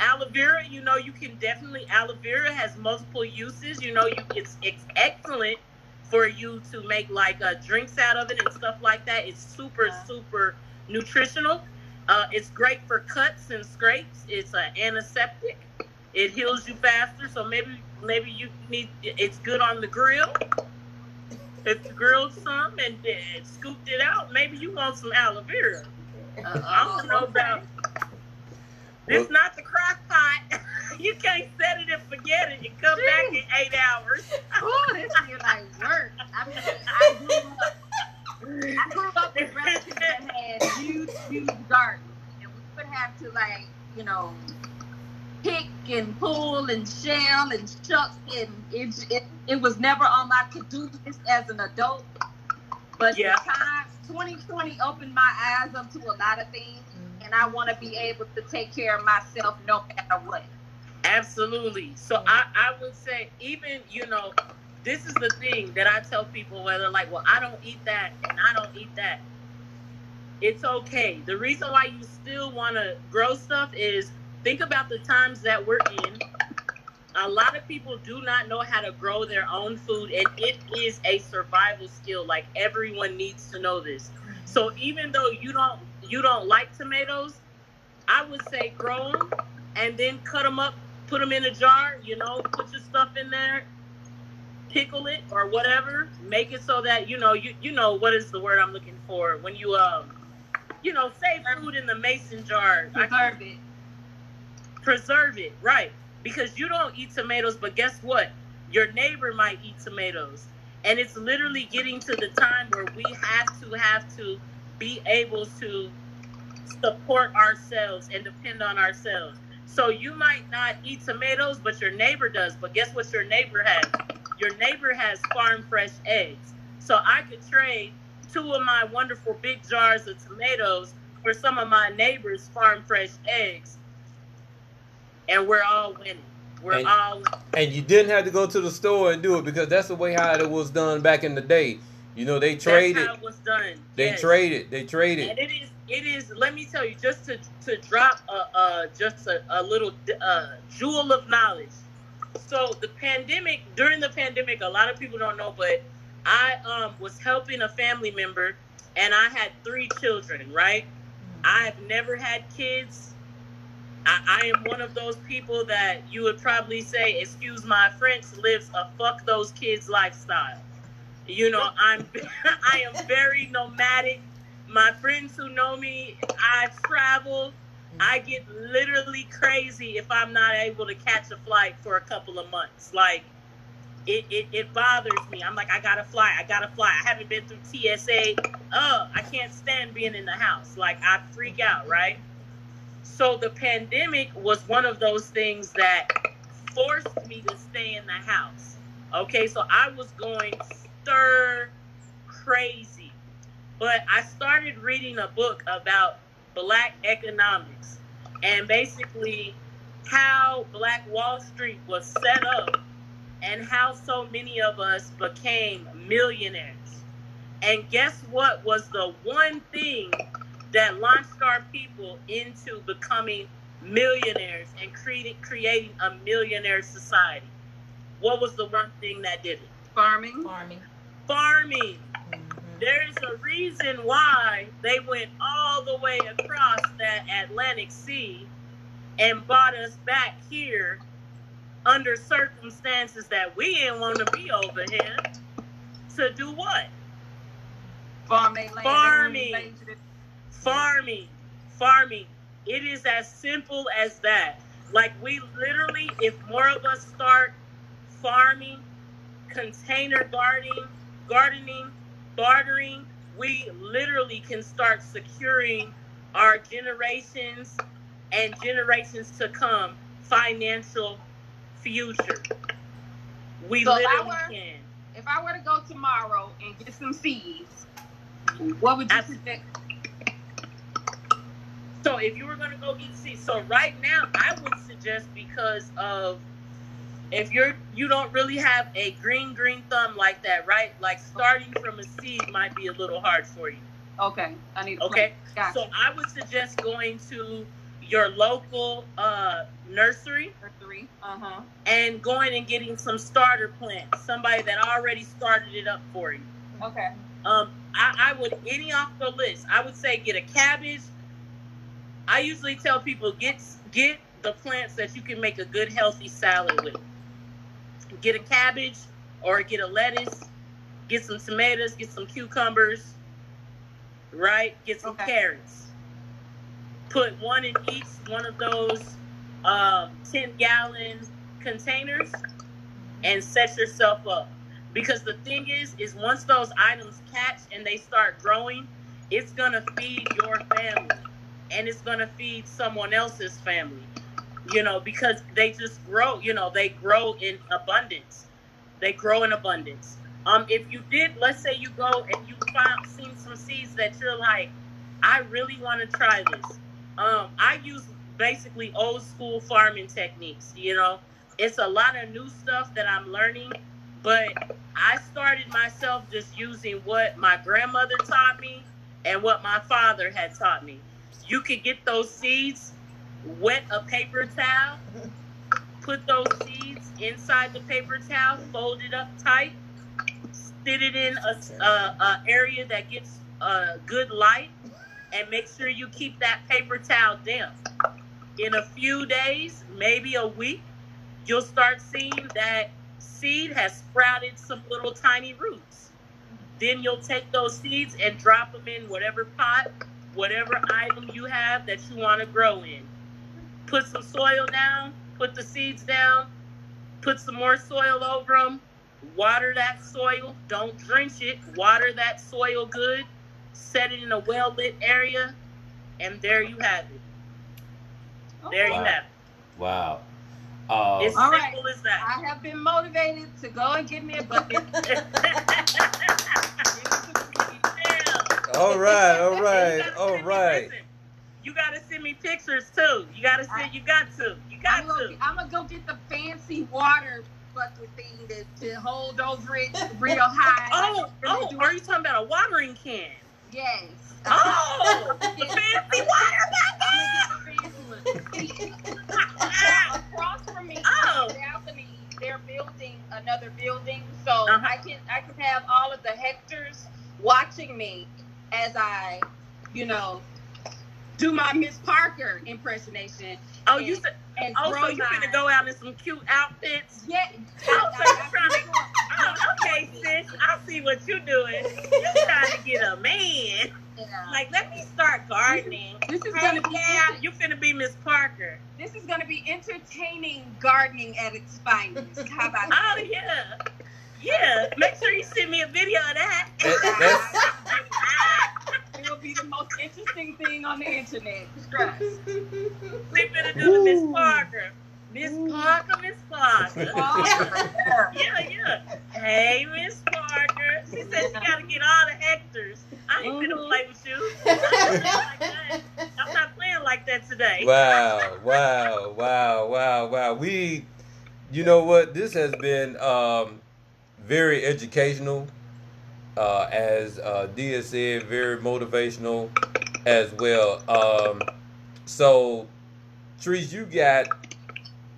Aloe vera, you know, you can definitely aloe vera has multiple uses. You know, you it's it's excellent for you to make like uh, drinks out of it and stuff like that. It's super Yeah. super nutritional. Uh, it's great for cuts and scrapes. It's an antiseptic. It heals you faster. So maybe maybe you need. It's good on the grill. If you grilled some and uh, scooped it out, maybe you want some aloe vera. Uh, I don't know about. It's not the crock pot. you can't set it and forget it. You come back in eight hours. Ooh, this feels like work. I mean, I grew up, I grew up with relatives that had huge, huge gardens, and we would have to like, you know, pick and pull and shell and shuck, and it it, it was never on my to-do list as an adult. But Yeah. the time 2020 opened my eyes up to a lot of things, mm-hmm. and I want to be able to take care of myself no matter what. Absolutely. So I, I would say, even, you know, this is the thing that I tell people where they're like, well, I don't eat that and I don't eat that. It's okay. The reason why you still want to grow stuff is think about the times that we're in. A lot of people do not know how to grow their own food, and it is a survival skill. Like everyone needs to know this. So even though you don't you don't like tomatoes, I would say grow them and then cut them up, put them in a jar. You know, put your stuff in there, pickle it or whatever. Make it so that you know you you know what is the word I'm looking for when you um you know save food in the mason jar. Preserve it. preserve it, right? Because you don't eat tomatoes, but guess what? Your neighbor might eat tomatoes. And it's literally getting to the time where we have to have to be able to support ourselves and depend on ourselves. So you might not eat tomatoes, but your neighbor does. But guess what your neighbor has? Your neighbor has farm fresh eggs. So I could trade two of my wonderful big jars of tomatoes for some of my neighbors' farm fresh eggs, and we're all winning. We're And- all And you didn't have to go to the store and do it because that's the way how it was done back in the day. You know, they that's traded. how it was done. They Yes. traded. They And traded. it is, it is. Let me tell you, just to to drop a, uh, just a, a little jewel of knowledge. So the pandemic, during the pandemic, a lot of people don't know, but I um was helping a family member, and I had three children. Right, I've never had kids. I, I am one of those people that you would probably say, excuse my French, lives a fuck those kids lifestyle. You know, I'm I am very nomadic. My friends who know me, I travel. I get literally crazy if I'm not able to catch a flight for a couple of months. Like it, it, it bothers me. I'm like, I gotta fly, I gotta fly. I haven't been through TSA. Oh, I can't stand being in the house. Like I freak out, right? So the pandemic was one of those things that forced me to stay in the house. Okay, so I was going stir crazy. But I started reading a book about black economics and basically how Black Wall Street was set up and how so many of us became millionaires. And guess what was the one thing that launched our people into becoming millionaires and creating creating a millionaire society? What was the one thing that did it? Farming. Farming. Farming. Mhm. There's a reason why they went all the way across that Atlantic Sea and brought us back here under circumstances that we didn't want to be over here to do what? Farming. Farming. they invaded it. Farming. Farming. It is as simple as that. Like we literally, if more of us start farming, container gardening, gardening, bartering, we literally can start securing our generations and generations to come financial future. We So literally our- can. If I were to go tomorrow and get some seeds, what would you Abs- suggest? So if you were gonna go get seeds, so right now I would suggest because of if you're you don't really have a green green thumb like that, right? Like starting from a seed might be a little hard for you. Okay, I need Okay. So I would suggest going to your local uh, nursery Nursery. Uh huh. and going and getting some starter plants. Somebody that already started it up for you. Okay. Um, I, I would any off the list. I would say get a cabbage. I usually tell people get get the plants that you can make a good healthy salad with. Get a cabbage or get a lettuce. Get some tomatoes. Get some cucumbers. Right. Get some Okay. carrots. Put one in each one of those um, ten gallon containers and set yourself up because the thing is is once those items catch and they start growing it's gonna feed your family and it's gonna feed someone else's family you know because they just grow you know they grow in abundance. They grow in abundance. Um if you did let's say you go and you find seen some seeds that you're like i really want to try this. Um i use basically old school farming techniques you know? It's a lot of new stuff that i'm learning but I started myself just using what my grandmother taught me and what my father had taught me. You could get those seeds, wet a paper towel, put those seeds inside the paper towel, fold it up tight, sit it in a, a, a area that gets uh, good light, and make sure you keep that paper towel damp. In a few days, maybe a week, you'll start seeing that seed has sprouted some little tiny roots. Then you'll take those seeds and drop them in whatever pot, whatever item you have that you want to grow in put some soil down, put the seeds down, put some more soil over them, water that soil. Don't drench it. Water that soil good. Set it in a well lit area, and there you have it. There wow. you have it. Wow. Uh, it's um, simple as that. I have been motivated to go and get me a bucket. all right, all right, all right yeah, gotta send me pictures too. You gotta send. You got to. You got I'm gonna, to. I'm gonna go get the fancy water bucket thing to, to hold over it real high. Oh, oh, are you talking about a watering can? Yes. Oh, the fancy water bucket. Across from me, Oh. balcony, they're building another building, so Uh-huh. I can I can have all of the Hectors watching me as I, you know, do my Miss Parker impersonation Oh, you said. and Oh, so you finna go out in some cute outfits? Yeah. Oh, so you trying to? Oh, okay, sis. I see what you're doing. You're trying to get a man? Yeah. Like, let me start gardening. This is Hey, gonna be yeah, you finna be Miss Parker. this is gonna be entertaining gardening at its finest. How about Oh yeah, yeah. Make sure you send me a video of that. That- It will be the most interesting thing on the internet. Trust. We finna do the Miss Parker. Miss Parker, Miss Parker. Yeah, yeah. Hey, Miss Parker. She said she gotta get all the Hectors. I ain't finna play with you. I ain't playing like that. I'm not playing like that today. wow, wow, wow, wow, wow. We, you know what? This has been um, very educational. Uh, as uh, Dia said, very motivational as well. Um, so, Trees, you got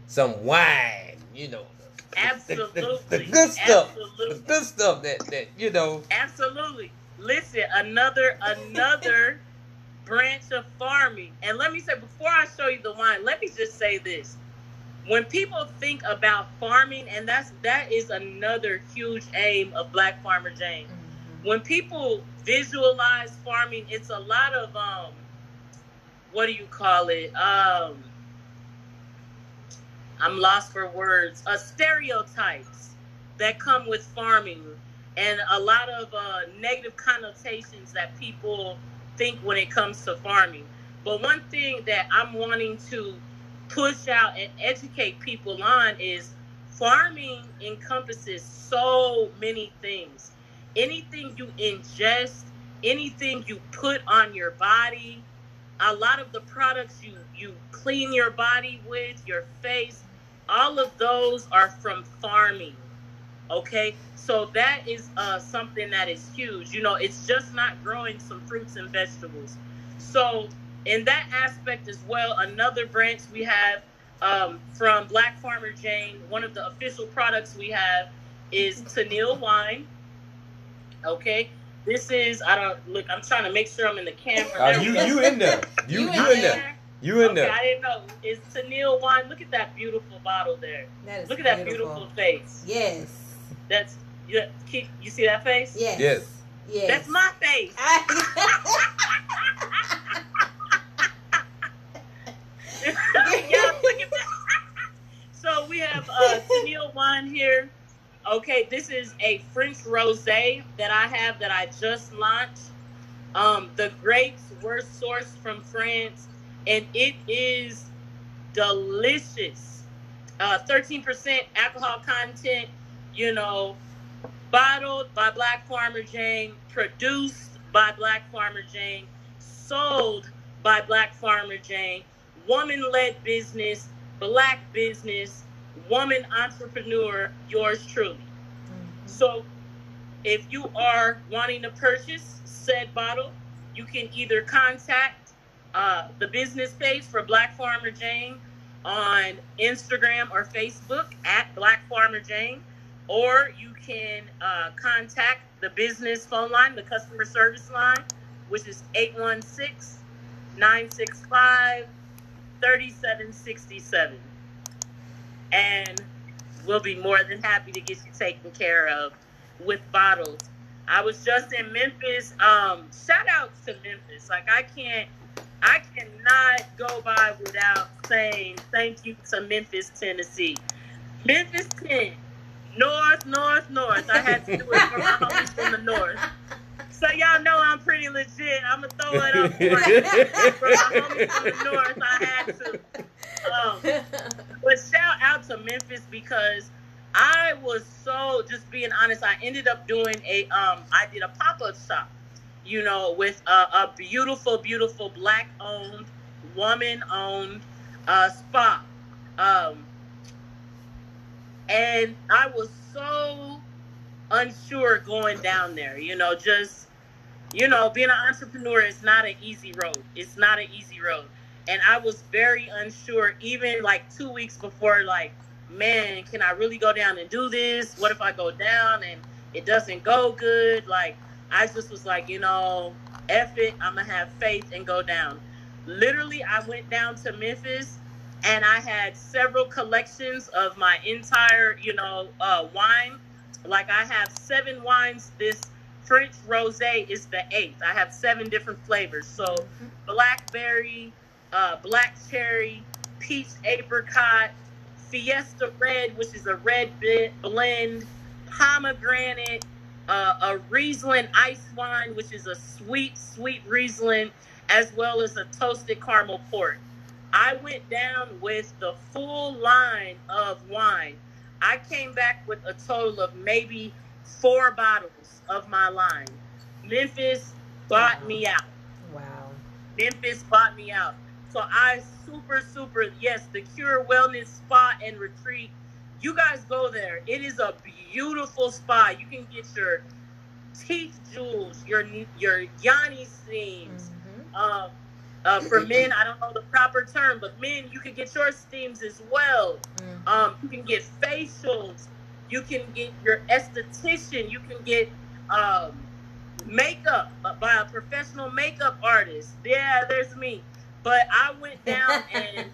some wine, you know. the- the- The, the good stuff. The good stuff that, that you know. Absolutely. Listen, another another branch of farming. And let me say before I show you the wine, let me just say this. When people think about farming, and that's that is another huge aim of Black Farmer Jane. When people visualize farming, it's a lot of um what do you call it? Um I'm lost for words. Uh, stereotypes that come with farming and a lot of uh, negative connotations that people think when it comes to farming. But one thing that I'm wanting to push out and educate people on is farming encompasses so many things. Anything you ingest, anything you put on your body, a lot of the products you you clean your body with, your face, all of those are from farming. Okay, so that is uh, something that is huge. You know, it's just not growing some fruits and vegetables. So, in that aspect as well, another branch we have um, from Black Farmer Jane, one of the official products we have is Tennille wine. Okay, this is I don't look. I'm trying to make sure I'm in the camera. Uh, you go. you in there? You You you, in in I'm there? You in Okay, there? I didn't know. It's Tennille wine. Look at that beautiful bottle there. That is Look at that beautiful face. Yes. That's you. keep- You see that face? Yes. Yes. Yes. That's my face. yeah, look at that. So we have uh, Tennille wine here. Okay, this is a French rosé that I have that I just launched. Um, the grapes were sourced from France, and it is delicious. Uh, 13% alcohol content. You know, bottled by Black Farmer Jane, produced by Black Farmer Jane, sold by Black Farmer Jane, woman led business, black business, woman entrepreneur, yours truly. So if you are wanting to purchase said bottle, you can either contact uh, the business page for Black Farmer Jane on Instagram or Facebook at Black Farmer Jane, or you can uh, contact the business phone line, the customer service line, which is 816 965 3767. And we'll be more than happy to get you taken care of with bottles. I was just in Memphis. Um, shout out to Memphis. Like I can't I cannot go by without saying thank you to Memphis, Tennessee. Memphis 10. North, north, north. I had to do it for my homies from the north. So y'all know I'm pretty legit. I'm gonna throw it up for, for my homies from the north. I had to. Um, but shout out to Memphis because I was so just being honest. I ended up doing a um I did a pop up shop, you know, with a, a beautiful, beautiful black owned woman owned uh, spa. Um, and I was so unsure going down there, you know, just, you know, being an entrepreneur is not an easy road. It's not an easy road. And I was very unsure, even like two weeks before, like, man, can I really go down and do this? What if I go down and it doesn't go good? Like, I just was like, you know, F it, I'm gonna have faith and go down. Literally, I went down to Memphis and I had several collections of my entire, you know, uh, wine. Like I have seven wines. This French rosé is the eighth. I have seven different flavors. So blackberry, uh, black cherry, peach apricot, fiesta red, which is a red blend, pomegranate, uh, a Riesling ice wine, which is a sweet, sweet Riesling, as well as a toasted caramel port. I went down with the full line of wine. I came back with a total of maybe four bottles of my line. Memphis bought Wow. me out. Wow. Memphis bought me out. So I super, super, yes, the Cure Wellness Spa and Retreat. You guys go there. It is a beautiful spa. You can get your teeth jewels, your your yoni steams. Mhm. Um, uh, for men, I don't know the proper term, but men, you can get your steams as well. Mhm. Um, you can get facials. You can get your esthetician. You can get um, makeup by a professional makeup artist. Yeah, there's me. But I went down and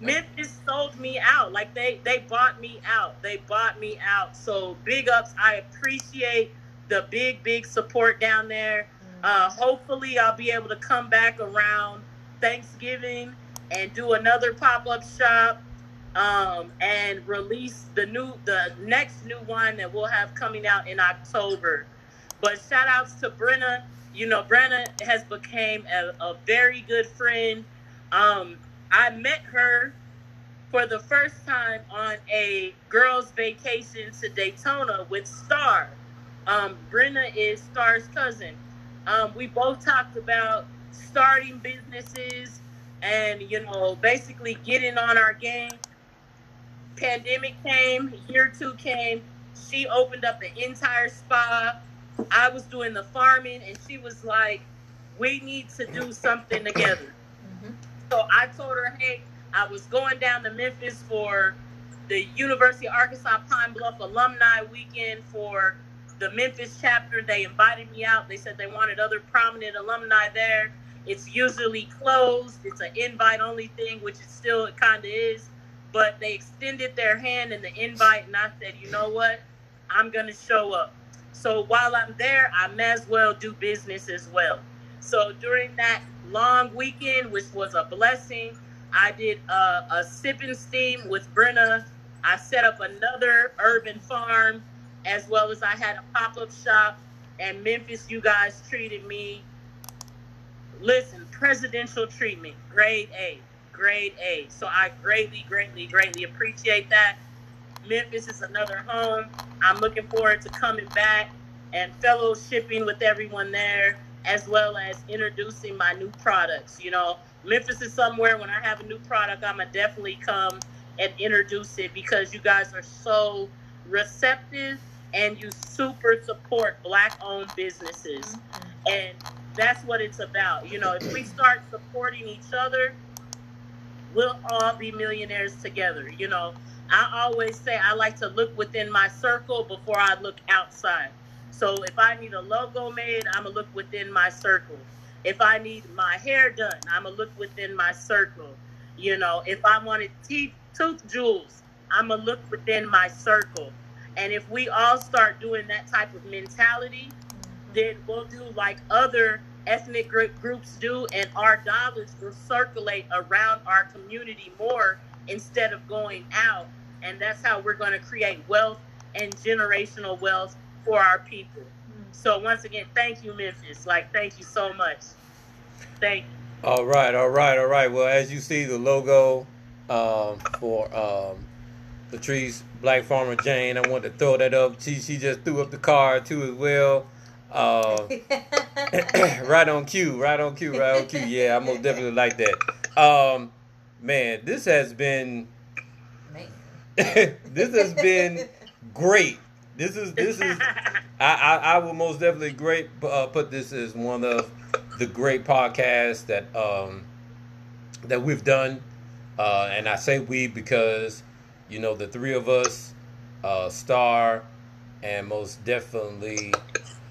Memphis sold me out. Like they they bought me out. They bought me out. So big ups. I appreciate the big big support down there. Uh, hopefully, I'll be able to come back around Thanksgiving and do another pop up shop um, and release the new the next new one that we'll have coming out in October. But shout outs to Brenna. You know, Brenna has became a, a very good friend. Um, I met her for the first time on a girls' vacation to Daytona with Star. Um, Brenna is Star's cousin. Um, we both talked about starting businesses and you know basically getting on our game. Pandemic came, year two came. She opened up the entire spa. I was doing the farming, and she was like, "We need to do something together." Mhm. So I told her, "Hey, I was going down to Memphis for the University of Arkansas Pine Bluff alumni weekend for the Memphis chapter. They invited me out. They said they wanted other prominent alumni there. It's usually closed. It's an invite only thing, which it still kind of is. But they extended their hand in the invite, and I said, you know what? I'm gonna show up. So while I'm there, I may as well do business as well. So during that long weekend, which was a blessing, I did a, a steam with Brenna. I set up another urban farm, as well as I had a pop up shop. And Memphis, you guys treated me. Listen, presidential treatment, grade A, grade A. So I greatly, greatly, greatly appreciate that. Memphis is another home. I'm looking forward to coming back and fellowshipping with everyone there, as well as introducing my new products. You know, Memphis is somewhere when I have a new product, I'm gonna definitely come and introduce it because you guys are so receptive and you super support black owned businesses. Mm-hmm. And that's what it's about. You know, if we start supporting each other, we'll all be millionaires together. You know, I always say I like to look within my circle before I look outside. So if I need a logo made, I'm gonna look within my circle. If I need my hair done, I'm gonna look within my circle. You know, if I wanted teeth, tooth jewels, I'm gonna look within my circle. And if we all start doing that type of mentality, mm-hmm. then we'll do like other ethnic gr- groups do, and our dollars will circulate around our community more instead of going out. And that's how we're going to create wealth and generational wealth for our people. So once again, thank you, Memphis. Like, thank you so much. Thank you. All right, all right, all right. Well, as you see, the logo um, for um, the trees, Black Farmer Jane. I wanted to throw that up. She she just threw up the card too as well. Uh, right on cue, right on cue, right on cue. Yeah, I most definitely like that. um, man, this has been this has been great. This is this is I, I, I will most definitely great uh, put this as one of the great podcasts that um that we've done, uh, and I say we because you know the three of us, uh, Star, and most definitely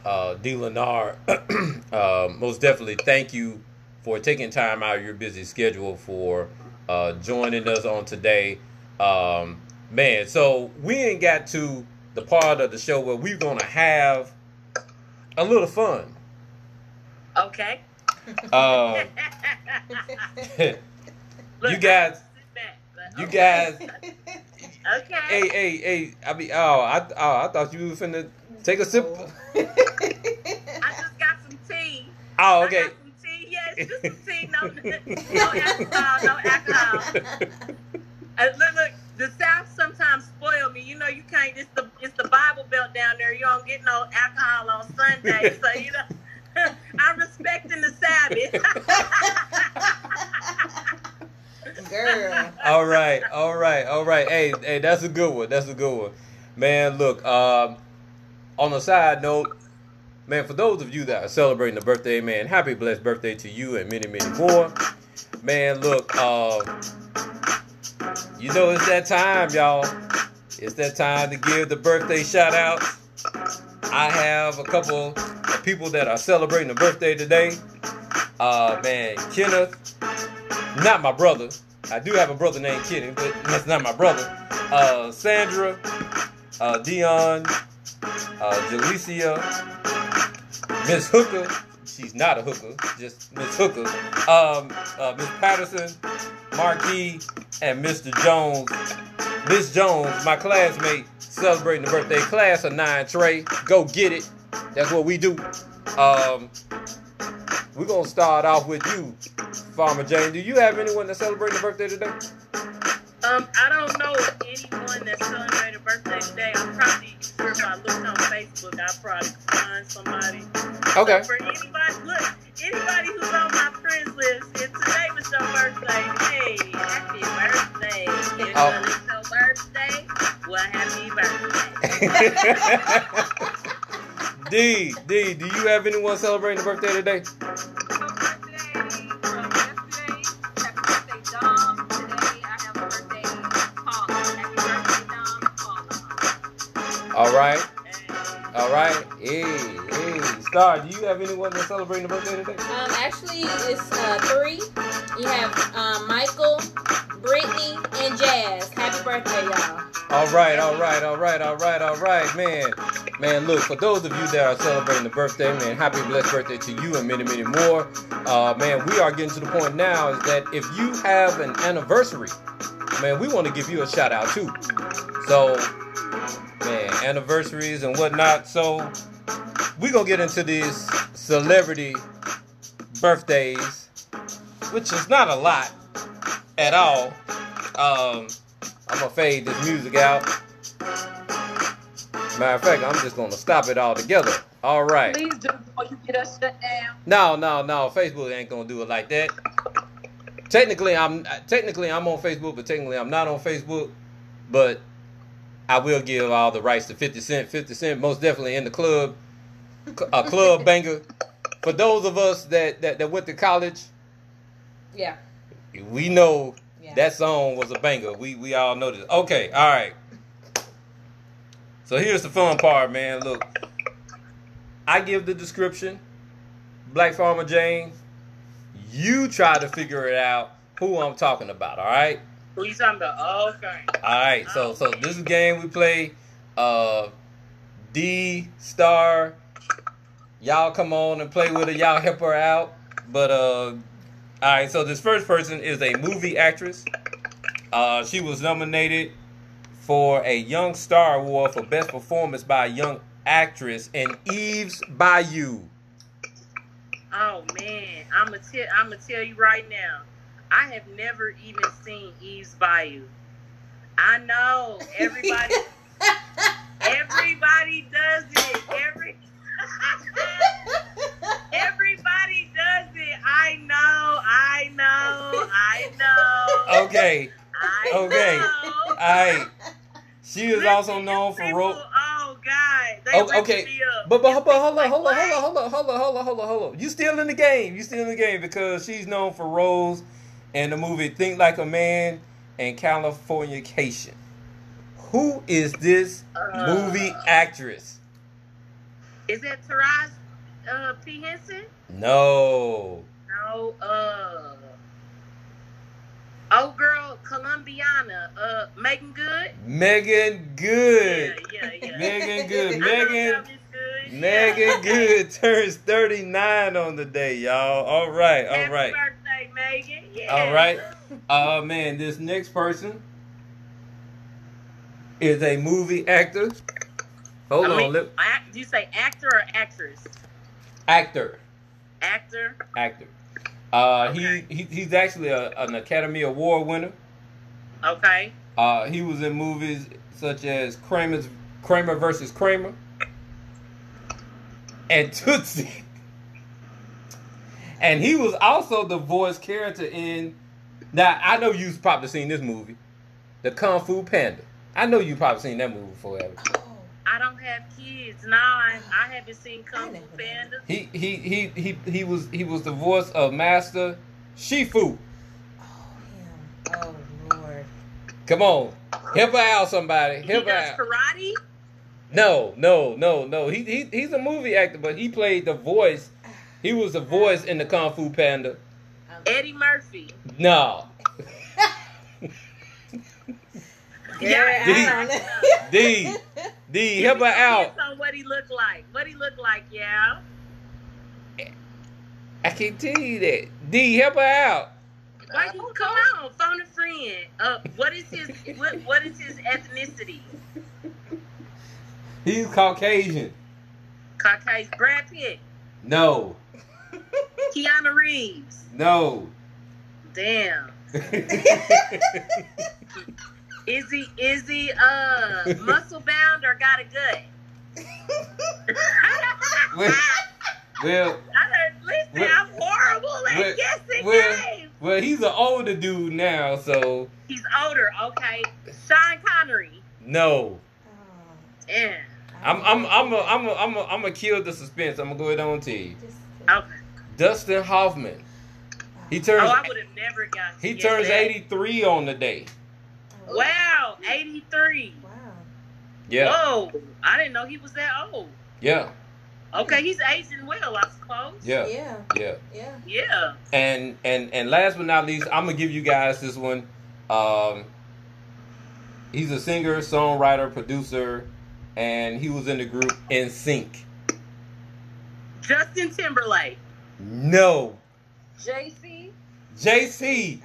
uh, D. Lenar, uh, most definitely thank you for taking time out of your busy schedule for uh, joining us on today. Um, man, so we ain't got to the part of the show where we're gonna have a little fun. Okay. Um, You guys- sit back, but you guys, Okay. hey, hey, hey! I mean, oh, I, oh, I thought you were finna take a sip. I just got some tea. Oh, I okay. got some tea. Yes, just some tea. No, no alcohol. No alcohol. Uh, look, look. The South sometimes spoil me. You know, you can't. It's the it's the Bible Belt down there. You don't get no alcohol on Sunday. So you know, I'm respecting the Sabbath. Girl. all right, all right, all right. Hey, hey, that's a good one. That's a good one, man. Look, um, on a side note, man, for those of you that are celebrating the birthday, man, happy blessed birthday to you and many, many more. Man, look, uh, you know it's that time, y'all. It's that time to give the birthday shout outs. I have a couple of people that are celebrating a birthday today. Uh, man, Kenneth, not my brother. I do have a brother named Kenny, but that's not my brother. Uh, Sandra, uh, Dion, uh, Jalecia, Miss Hooker. She's not a hooker, just Miss Hooker. Um, uh, Miss Patterson, Marquis, and Mr. Jones. Miss Jones, my classmate, celebrating the birthday class of nine Trey. Go get it. That's what we do. Um, we're gonna start off with you, Farmer Jane. Do you have anyone that's celebrating a birthday today? Um, I don't know anyone that's celebrating a birthday today. I'm probably sure if I looked on Facebook, I probably find somebody. Okay. So for anybody, look, anybody who's on my friends list, if today was your birthday, hey, happy birthday. If Oh. it's your birthday, well, happy birthday. D, D, do you have anyone celebrating a birthday today? Right, all right. Hey, hey, Star, do you have anyone that's celebrating a birthday today? Um, actually, it's uh, three. You have um, Michael, Brittany, and Jazz. Happy birthday, y'all. All right, all right, all right, all right, all right, man. Man, look, for those of you that are celebrating the birthday, man, happy blessed birthday to you and many, many more. Uh, man, we are getting to the point now is that if you have an anniversary, man, we want to give you a shout out too. So, anniversaries and whatnot. So, we're going to get into these celebrity birthdays, which is not a lot at all. Um, I'm gonna fade this music out. Matter of fact, I'm just gonna stop it all together. All right. Please do before you get us shut down. No, no, no. Facebook ain't gonna do it like that. Technically, I'm technically I'm on Facebook, but technically I'm not on Facebook. But I will give all the rights to 50 Cent. 50 Cent most definitely in the club, a club banger. For those of us that, that that went to college, Yeah. we know Yeah. that song was a banger. We we all know this. Okay, all right. So here's the fun part, man. Look, I give the description. Black Farmer Jane, you try to figure it out who I'm talking about. All right. Who you talking about? Okay. All right. So so this is a game we play. Uh, D Star, y'all come on and play with her. Y'all help her out. But uh, all right. So this first person is a movie actress. Uh, she was nominated for a Young Star Award for Best Performance by a Young Actress in Eve's Bayou. Oh man, I'm gonna tell I'm gonna tell you right now. I have never even seen Eve's Bayou. I know everybody. everybody does it. Every. everybody does it. I know. I know. I know. Okay. I Okay. know. All right. She is also known for people- role. Oh God, they Oh, okay. But but, but hold on, Like, hold on, hold on, hold on, hold on, hold on, hold on, hold on. You still in the game. You still in the game because she's known for roles in the movie Think Like a Man and Californication. Who is this Uh, movie actress? Is that Taraji uh, P Henson? No. No. Uh. Oh girl, Colombiana. Uh, Meagan Good. Meagan Good. Yeah, yeah, yeah. Meagan Good. Meagan Good. Meagan Good turns 39 on the day, y'all. All right, all Happy right. birthday, Meagan. Yeah. All right. Uh man, this next person is a movie actor. Hold I on, mean, let, act, do you say actor or actress? actor, Actor. actor. Uh, Okay. he, he he's actually a, an Academy Award winner. Okay. Uh, he was in movies such as Kramer's Kramer versus Kramer and Tootsie. And he was also the voice character in. Now I know you've probably seen this movie, the Kung Fu Panda. I know you probably seen that movie before. Oh, I don't have kids. No, I, I haven't seen Kung Fu. Panda. He he he he he was he was the voice of Master Shifu. oh, him. Oh, Lord. Come on, help her out, somebody. He Help her does out. karate. No, no, no, no. He, he he's a movie actor, but he played the voice. He was the voice in the Kung Fu Panda. Eddie Murphy. No, Yeah, Did he- I don't know. D D, help her out. Depends on what he looked like. What he looked like, yeah. I can't tell you that. D, help her out. Why you come on, phone a friend? Uh, what is his what, what is his ethnicity? He's Caucasian. Caucasian. Brad Pitt. No, Keanu Reeves. no. Damn. Is he is he uh muscle bound or got a gut? well, well, I heard, listen, Well- I'm horrible at well- guessing well- names. well, he's an older dude now, so He's older, okay. Sean Connery. no. Yeah. I'm I'm I'm a, I'm a, I'm a, I'm gonna kill the suspense. I'm gonna go ahead on to you. Okay. Dustin Hoffman. He turns. Oh, turns I would have never got. he turns that. 83 on the day. Wow, 83. Wow. Yeah, Whoa, I didn't know he was that old. yeah, Okay, he's aging well, I suppose. yeah, Yeah. yeah. Yeah. Yeah. And and and last but not least, I'm gonna give you guys this one. Um, he's a singer, songwriter, producer, and he was in the group NSYNC. Justin Timberlake. No, JC. JC.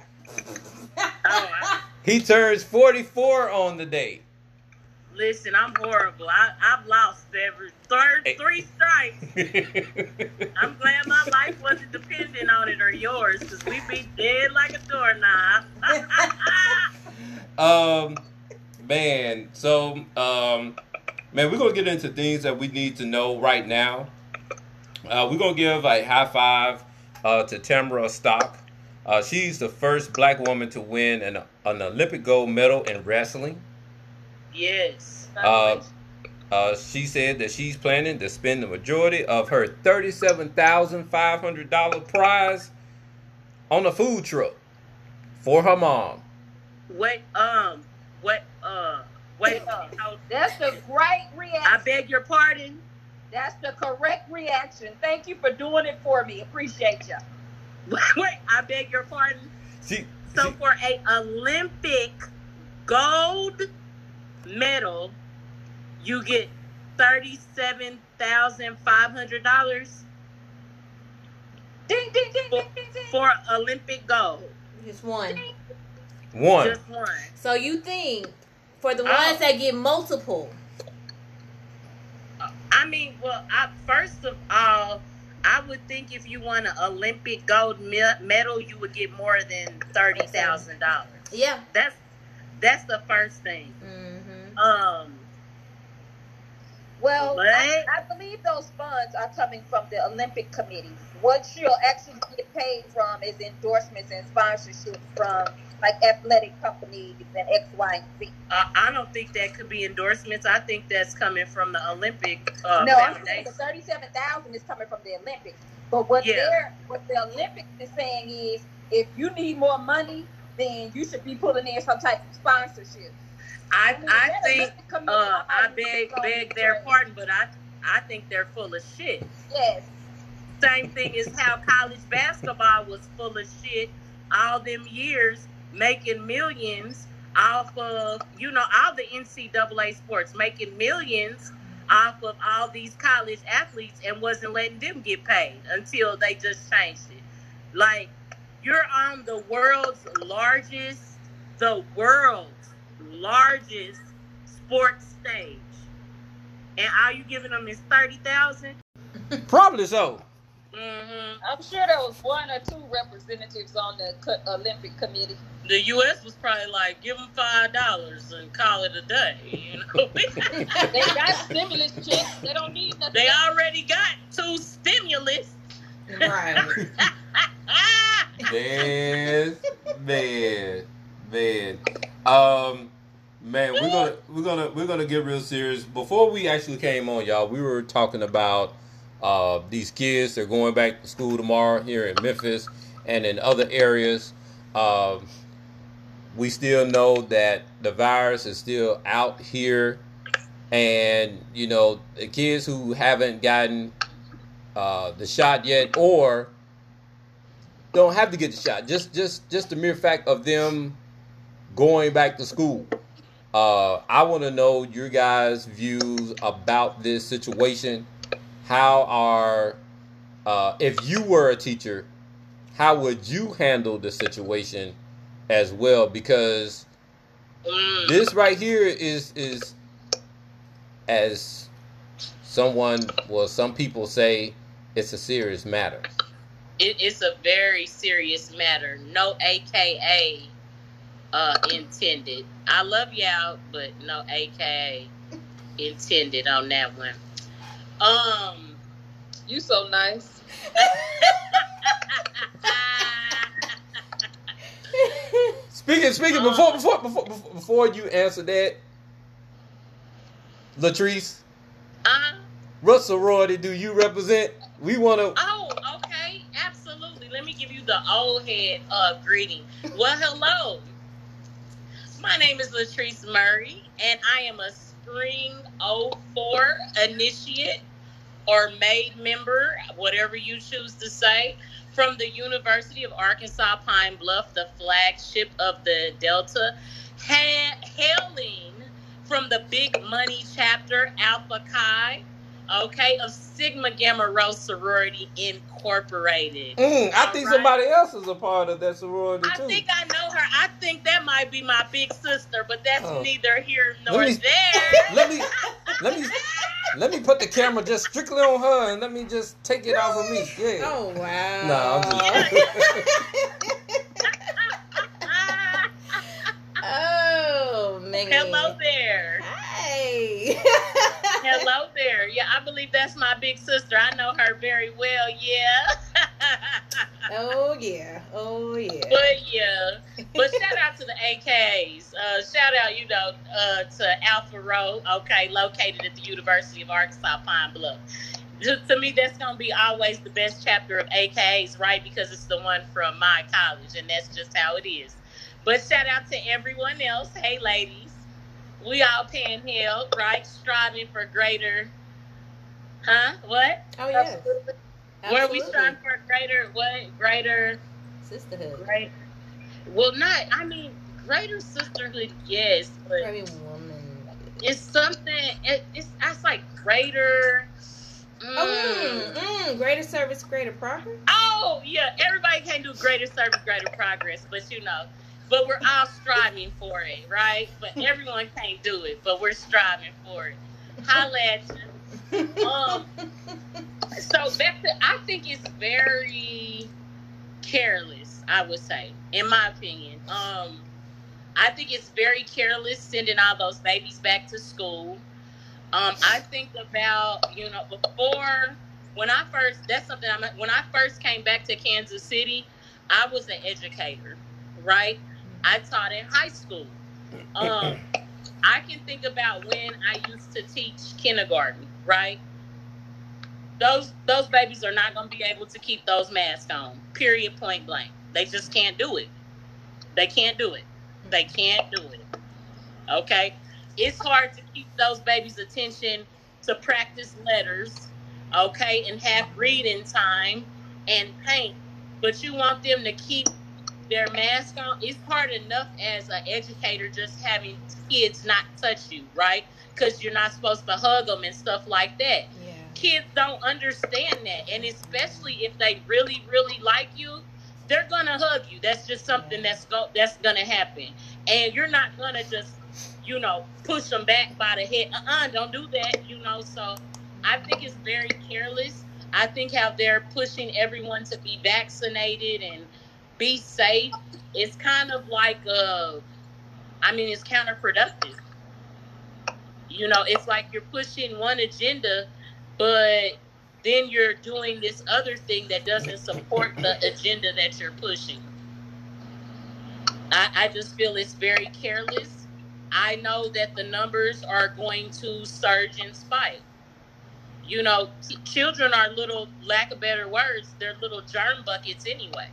He turns 44 on the day. listen, I'm horrible. I, I've lost every third three strikes. I'm glad my life wasn't dependent on it or yours, because we'd be dead like a doorknob. um, man. So, um, man, we're gonna get into things that we need to know right now. Uh, we're gonna give a high five uh, to Tamyra Stock. Uh, she's the first black woman to win an, an Olympic gold medal in wrestling. yes. Uh, uh, she said that she's planning to spend the majority of her thirty-seven thousand five hundred dollar prize on a food truck for her mom. Wait, um, what, uh, wait, uh, That's a great reaction. I beg your pardon. That's the correct reaction. Thank you for doing it for me. Appreciate you. Wait, I beg your pardon. She, So she- for a Olympic gold medal, you get thirty-seven thousand five hundred dollars Ding, ding, ding, ding, ding, ding. for Olympic gold. Just one. one. Just one. So you think for the Oh. ones that get multiple, I mean, well, I, first of all, I would think if you won an Olympic gold medal, you would get more than thirty thousand dollars. yeah. That's that's the first thing. Mm-hmm. Um, Well? I, I believe those funds are coming from the Olympic Committee. What she'll actually get paid from is endorsements and sponsorships from like athletic companies and X, Y, and Z. Uh, I don't think that could be endorsements. I think that's coming from the Olympic uh, no, I'm saying the thirty-seven thousand is coming from the Olympics. But what Yeah. they're what the Olympics is saying is, if you need more money, then you should be pulling in some type of sponsorship. I, I think uh, I beg beg their pardon, but I I think they're full of shit. Yes, Same thing as how college basketball was full of shit all them years, making millions off of you know all the NCAA sports, making millions off of all these college athletes, and wasn't letting them get paid until they just changed it. Like you're on the world's largest, the world's largest sports stage, and all you giving them is thirty thousand. Probably so. Mm-hmm. I'm sure there was one or two representatives on the Olympic Committee. The U.S. was probably like, give them five dollars and call it a day. You know, They got stimulus checks. They don't need nothing. they already got two stimulus. Right. Ah! man, man. Um, man, we're gonna we're gonna we're gonna get real serious. Before we actually came on, y'all, we were talking about uh these kids. They're going back to school tomorrow here in Memphis and in other areas. Um, we still know that the virus is still out here, and you know the kids who haven't gotten uh, the shot yet or don't have to get the shot. Just just just the mere fact of them going back to school. Uh, I want to know your guys' views about this situation. How are uh, if you were a teacher, how would you handle the situation as well? Because this right here is is as someone well some people say it's a serious matter. It's a very serious matter. No AKA uh, intended. I love y'all, but no AKA intended on that one. Um. You so nice. Speaking, speaking. Before, before, before, before, before you answer that, Latrice, uh-huh. what sorority do you represent? We want to. Oh, okay, absolutely. Let me give you the old head uh, greeting. Well, hello. My name is Latrice Murray, and I am a Spring 04 initiate or made member, whatever you choose to say, from the University of Arkansas Pine Bluff, the flagship of the Delta, ha- hailing from the Big Money chapter, Alpha Chi, okay, of Sigma Gamma Rho Sorority Incorporated. Mm, I All think right. somebody else is a part of that sorority I too. think I know her. I think that might be my big sister, but that's Oh. neither here nor Let me- there. let me, let me, let me put the camera just strictly on her, and let me just take it off of me. Yeah. Oh wow. No, I'm just. oh man. Hello there. Hey. Hello there. Yeah, I believe that's my big sister. I know her very well. Yeah. oh yeah. Oh yeah. But yeah, but shout out to the AKs. Uh, shout out, you know, uh, to Alpha Rho, okay, located at the University of Arkansas Pine Bluff. To, to me, that's gonna be always the best chapter of AKs, right? Because it's the one from my college, and that's just how it is. But shout out to everyone else. Hey, ladies, we all paying hell, right? Striving for greater. Huh? What? Oh yeah. Where we Absolutely. striving for greater? What? Greater? Sisterhood. Right. Well, not. I mean, greater sisterhood, yes, but mean woman. it's something. It, it's. It's like greater. Oh, Mm. mm, mm, greater service, greater progress. Oh, yeah. Everybody can't do greater service, greater progress, but you know, but we're all striving for it, right? But everyone can't do it, but we're striving for it. Holla at you. Um, so back to, I think it's very careless. I would say, in my opinion, um, I think it's very careless sending all those babies back to school. Um, I think about you know before when I first that's something I'm when I first came back to Kansas City, I was an educator, right? I taught in high school. Um, I can think about when I used to teach kindergarten, right? Those those babies are not going to be able to keep those masks on. Period. Point blank. They just can't do it. They can't do it. They can't do it. Okay, it's hard to keep those babies' attention to practice letters, okay, and have reading time and paint, but you want them to keep their mask on. It's hard enough as an educator just having kids not touch you, right? Because you're not supposed to hug them and stuff like that. Yeah. Kids don't understand that, and especially if they really, really like you, they're gonna hug you. That's just something that's go that's gonna happen, and you're not gonna just, you know, push them back by the head. Uh, uh-uh, don't do that. You know, so I think it's very careless. I think how they're pushing everyone to be vaccinated and be safe it's kind of like uh I mean it's counterproductive. You know, it's like you're pushing one agenda, but then you're doing this other thing that doesn't support the agenda that you're pushing. I, I just feel it's very careless. I know that the numbers are going to surge and spike. You know, t- children are little, lack of better words, they're little germ buckets anyway.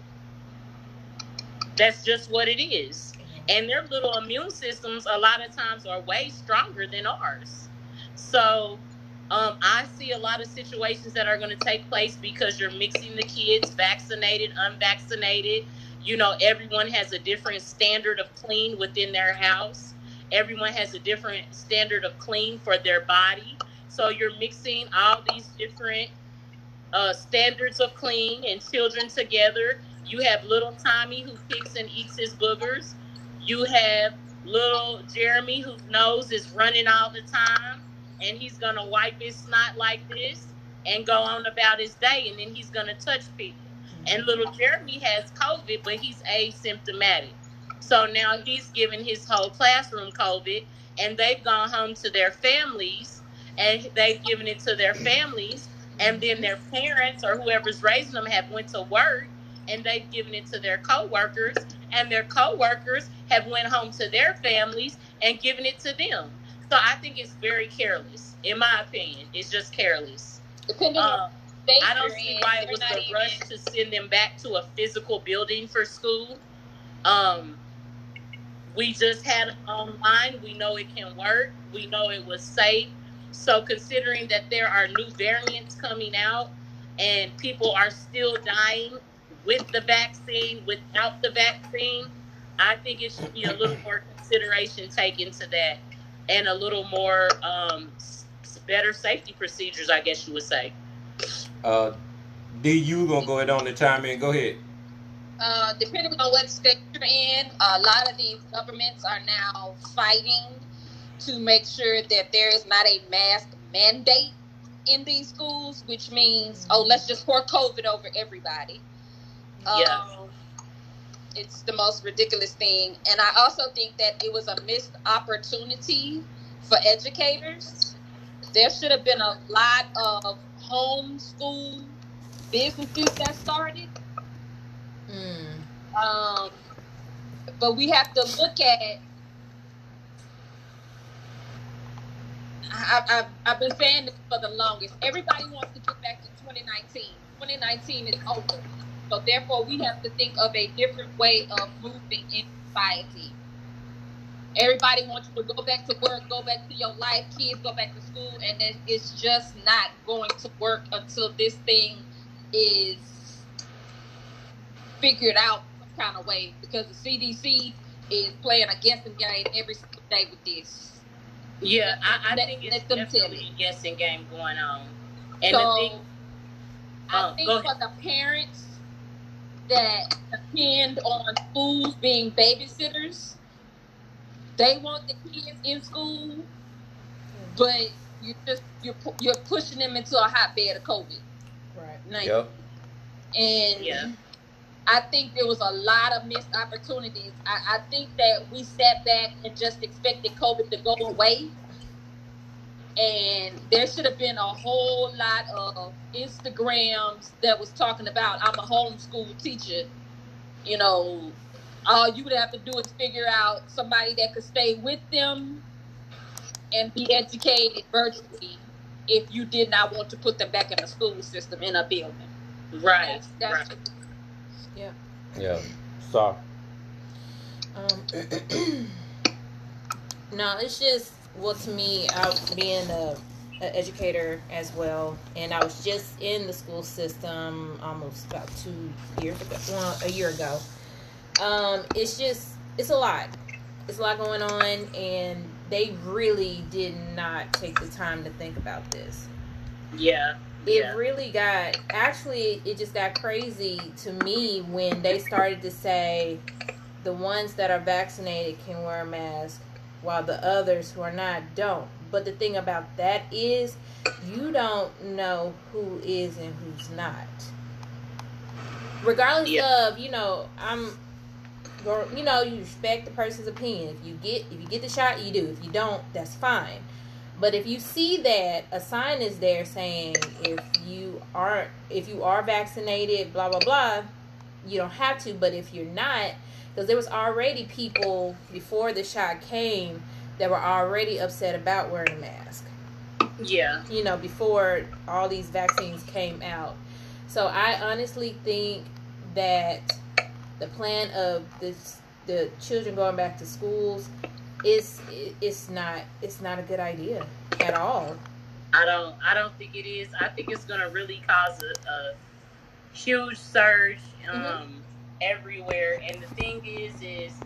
That's just what it is. And their little immune systems, a lot of times, are way stronger than ours. So, um, I see a lot of situations that are going to take place because you're mixing the kids, vaccinated, unvaccinated. You know, everyone has a different standard of clean within their house. Everyone has a different standard of clean for their body. So you're mixing all these different uh, standards of clean and children together. You have little Tommy who picks and eats his boogers. You have little Jeremy whose nose is running all the time and he's gonna wipe his snot like this and go on about his day and then he's gonna touch people. And little Jeremy has COVID, but he's asymptomatic. So now he's given his whole classroom COVID and they've gone home to their families and they've given it to their families and then their parents or whoever's raising them have went to work and they've given it to their coworkers and their coworkers have went home to their families and given it to them. So i think it's very careless in my opinion. It's just careless. Depending um, state i don't see why it was the even- rush to send them back to a physical building for school. Um we just had online. We know it can work. We know it was safe. So considering that there are new variants coming out and people are still dying with the vaccine, without the vaccine, I think it should be a little more consideration taken to that and a little more um, better safety procedures, I guess you would say. Uh, D, you gonna go ahead on the time in? Go ahead. uh, depending on what state you're in, a lot of these governments are now fighting to make sure that there is not a mask mandate in these schools, which means, oh, let's just pour COVID over everybody. Yeah. Um, it's the most ridiculous thing. And I also think that it was a missed opportunity for educators. There should have been a lot of homeschool businesses that started. Mm. Um, but we have to look at. I, I've been saying this for the longest. Everybody wants to get back to 2019. 2019 is over. So therefore, we have to think of a different way of moving in society. Everybody wants you to go back to work, go back to your life, kids go back to school, and it's just not going to work until this thing is figured out some kind of way because the CDC is playing a guessing game every single day with this. Yeah, I, I Let- think it's let them tell definitely a guessing game going on. And so the thing, I Oh, think go for the parents that depend on schools being babysitters, they want the kids in school, but you just you're you're pushing them into a hotbed of COVID. Right. Like, Yep. And Yeah. I think there was a lot of missed opportunities. I, I think that we sat back and just expected COVID to go away. And there should have been a whole lot of Instagrams that was talking about I'm a homeschool teacher. You know, all you would have to do is figure out somebody that could stay with them and be educated virtually if you did not want to put them back in the school system in a building. Right. That's, that's right. Yeah. So Um, no, it's just well to me. I being a, a educator as well, and I was just in the school system almost about two years ago, well, a year ago. Um, it's just it's a lot. It's a lot going on, and they really did not take the time to think about this Yeah. it Yeah. really got actually it just got crazy to me when they started to say the ones that are vaccinated can wear a mask while the others who are not don't. But the thing about that is you don't know who is and who's not. Regardless Yeah. of you know i'm you know you respect the person's opinion. If you get if you get the shot you do. If you don't that's fine. But if you see that a sign is there saying if you aren't if you are vaccinated, blah blah blah, you don't have to. But if you're not, because there was already people before the shot came that were already upset about wearing a mask. Yeah. You know, before all these vaccines came out. So I honestly think that the plan of this the children going back to schools is it's not it's not a good idea at all. I don't. I don't think it is. I think it's gonna really cause a, a huge surge um, Mhm. Everywhere. And the thing is, is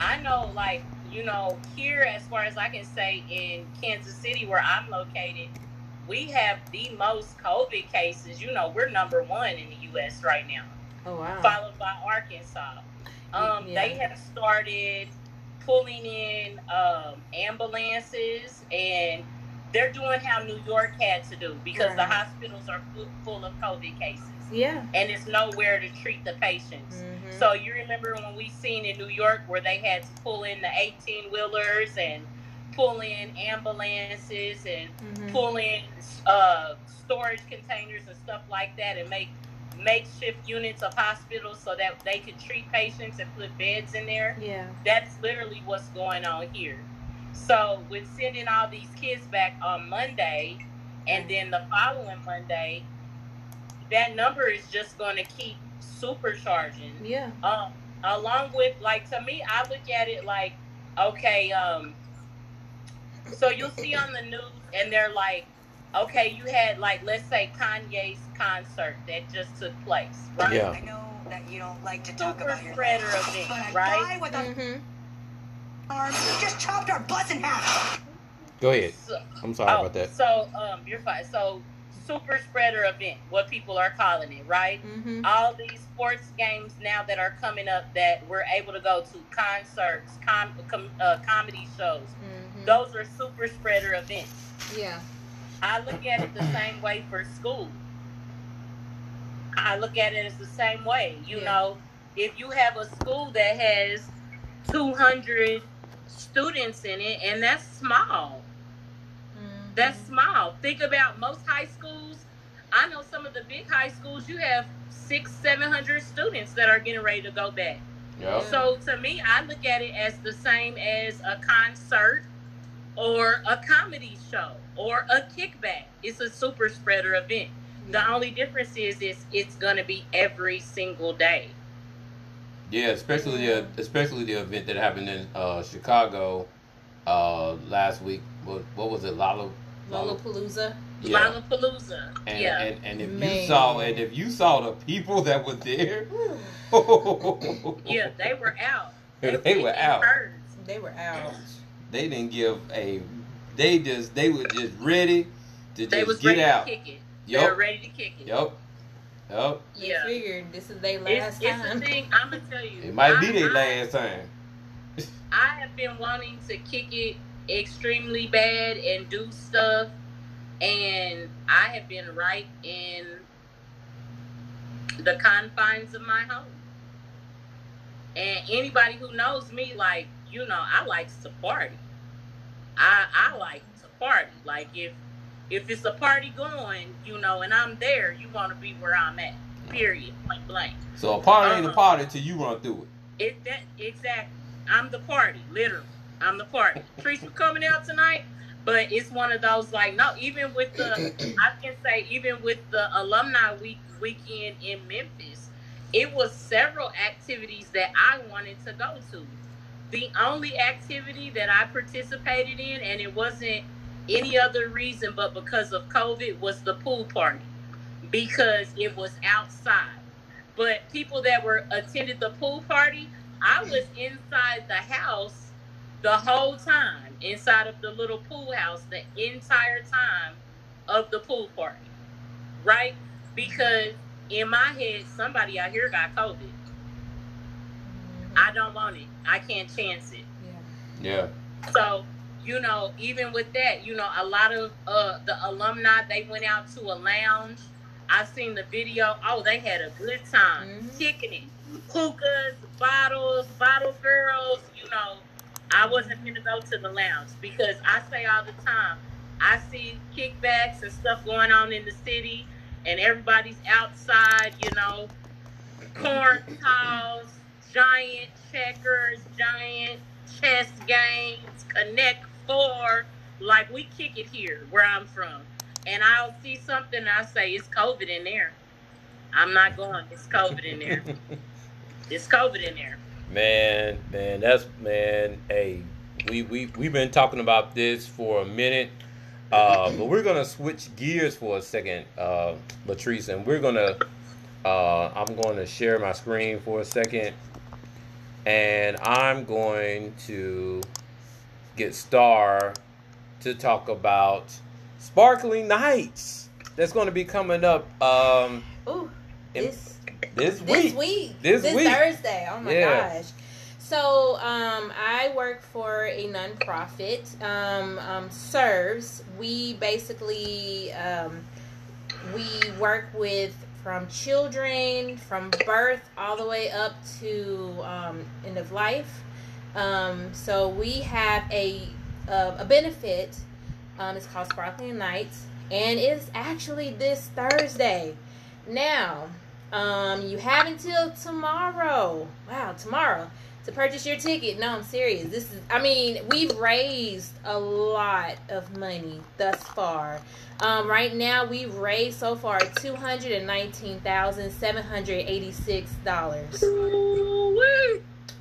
I know, like you know, here as far as I can say in Kansas City, where I'm located, we have the most COVID cases. You know, we're number one in the U.S. right now, Oh wow. followed by Arkansas. Um, Yeah. They have started pulling in um, ambulances and they're doing how New York had to do because the hospitals are full, full of COVID cases Yeah. and it's nowhere to treat the patients. Mhm. So you remember when we seen in New York where they had to pull in the 18 wheelers and pull in ambulances and Mhm. pull in uh, storage containers and stuff like that and make makeshift units of hospitals so that they could treat patients and put beds in there. Yeah. That's literally what's going on here. So with sending all these kids back on Monday and then the following Monday, that number is just going to keep supercharging. Yeah. Um, along with like to me, I look at it like, okay, um, so you'll see on the news and they're like, okay, you had like let's say Kanye's concert that just took place, right? Yeah. I know that you don't like to talk Super about your spreader but event, right? guy with a Mhm. arm just chopped our butts in half. Go ahead. So, I'm sorry oh, about that. So um, you're fine. So super spreader event, what people are calling it, right? Mhm. all these sports games now that are coming up that we're able to go to concerts, com- com- uh, comedy shows. Mhm. Those are super spreader events. Yeah. I look at it the same way for school. I look at it as the same way. You Yeah. know, if you have a school that has 200 students in it, and that's small. That's small. Think about most high schools. I know some of the big high schools. You have six, seven hundred students that are getting ready to go back. Yep. So to me, I look at it as the same as a concert or a comedy show or a kickback. It's a super spreader event. The only difference is, is it's going to be every single day. Yeah, especially the especially the event that happened in uh, Chicago uh, last week. What, what was it, Lalo? Lollapalooza. Yeah. Lollapalooza. And, yeah. and and if Man. you saw and if you saw the people that were there, yeah, they were out. they in were out. herds. They were out. They didn't give a. They just they were just ready to They just was get ready out. to kick it. They were ready to kick it. Yup. Yup. They figured this is their It's, last it's the time. thing. I'm gonna tell you. It might be their last time. I have been wanting to kick it extremely bad and do stuff, and I have been right in the confines of my home. And anybody who knows me, like you know, I like to party. I I like to party. Like if if it's a party going, you know, and I'm there, you want to be where I'm at. Period. Point blank. So a party ain't a Uh-huh. party till you run through it. It that exactly. I'm the party, literally. I'm the part. Trees were coming out tonight, but it's one of those like no. Even with the, I can say even with the alumni week weekend in Memphis, it was several activities that I wanted to go to. The only activity that I participated in, and it wasn't any other reason but because of COVID, was the pool party because it was outside. But people that were attended the pool party, I was inside the house the whole time, inside of the little pool house the entire time of the pool party. Right? Because in my head, somebody out here got COVID. I don't want it. I can't chance it. Yeah. So, you know, even with that, you know, a lot of uh, the alumni they went out to a lounge. I seen the video. Oh, they had a good time, Mhm. kicking it, hookahs, bottles, bottle girls. You know, I wasn't gonna go to the lounge because I say all the time, I see kickbacks and stuff going on in the city, and everybody's outside. You know, corn toss, giant checkers, giant chess games, Connect Four. Like we kick it here where I'm from. And I'll see something I say, it's COVID in there. I'm not going. It's COVID in there. It's COVID in there. Man, man, that's man. Hey, we we we've been talking about this for a minute, uh, but we're gonna switch gears for a second, uh, Latrice, and we're gonna. Uh, I'm going to share my screen for a second, and I'm going to get Star to talk about Sparkling Nights. That's going to be coming up um, Ooh, in- this this this week. week, This week. Thursday. Oh my Yeah. gosh. So um, I work for a nonprofit. Um, um, serves. We basically um, we work with from children from birth all the way up to um, end of life. Um, so we have a a, a benefit. Um, it's called Sparkling Nights, and it's actually this Thursday. Now, um, you have until tomorrow. Wow, tomorrow to purchase your ticket. No, I'm serious. This is. I mean, we've raised a lot of money thus far. Um, right now, we've raised so far two hundred and nineteen thousand seven hundred eighty-six dollars.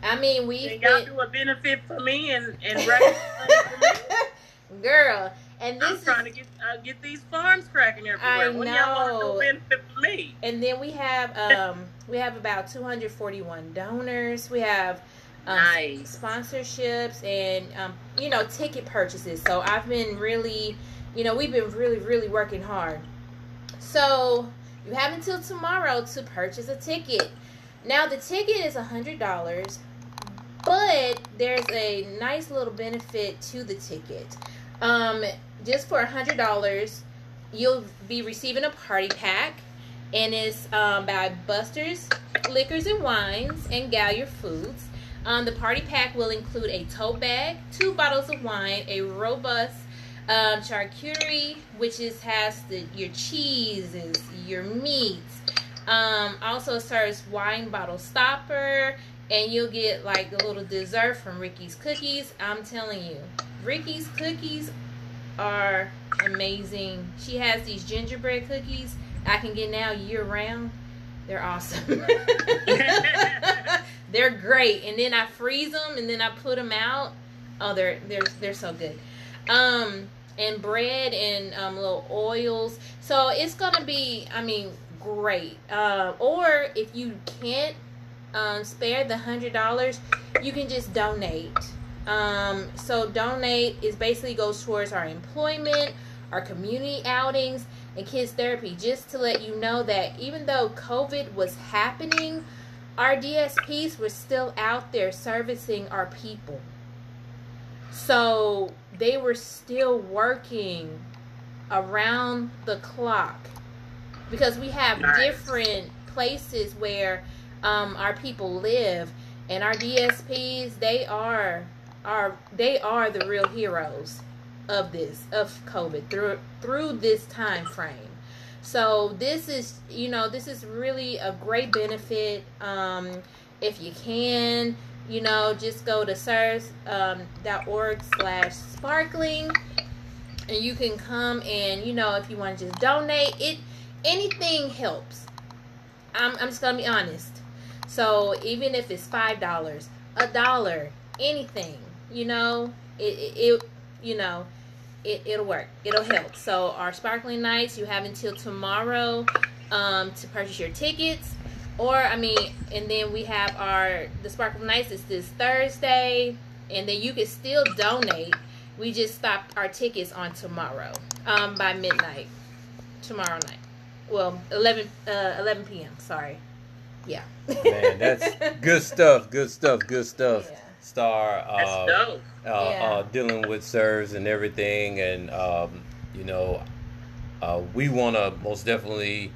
I mean, we've y'all do a benefit for me and, and raise money for me? girl, and I'm this trying is to get uh, get these farms cracking everywhere. I when y'all want to know. benefit for me? And then we have um we have about 241 donors. We have um, Nice. sponsorships and um, you know ticket purchases. So I've been really, you know, we've been really really working hard. So you have until tomorrow to purchase a ticket. Now the ticket is a hundred dollars, but there's a nice little benefit to the ticket. Um, just for a hundred dollars, you'll be receiving a party pack, and it's um, by Buster's Liquors and Wines and Gallier Foods. Um, the party pack will include a tote bag, two bottles of wine, a robust um, charcuterie, which is has the your cheeses, your meats. Um, also serves wine bottle stopper, and you'll get like a little dessert from Ricky's Cookies. I'm telling you, Ricky's Cookies are amazing. She has these gingerbread cookies I can get now year round. They're awesome. they're great, and then I freeze them, and then I put them out. Oh, they're they're they're so good. Um, and bread and um, little oils. So it's gonna be, I mean, great. Uh, or if you can't um, spare the hundred dollars, you can just donate. Um, so donate is basically goes towards our employment, our community outings, and kids therapy. Just to let you know that even though COVID was happening, our DSPs were still out there servicing our people. So they were still working around the clock because we have Nice. different places where um, our people live, and our DSPs they are are they are the real heroes. of this of COVID through through this time frame. So this is you know this is really a great benefit. Um, if you can, you know, just go to sirs.org um, slash sparkling and you can come and you know if you want to just donate it anything helps i'm, I'm just gonna be honest so even if it's five dollars a dollar anything you know it, it, you know it, it'll work. It'll help. So our sparkling nights you have until tomorrow um, to purchase your tickets. Or i mean and then we have our the sparkling nights is this thursday and then you can still donate. We just stopped our tickets on tomorrow um, by midnight tomorrow night. Well 11 uh, 11 p.m sorry. Yeah. Man that's good stuff good stuff good stuff. Yeah. Star uh, uh, Yeah. uh, dealing with serves and everything, and um, you know, uh, we want to most definitely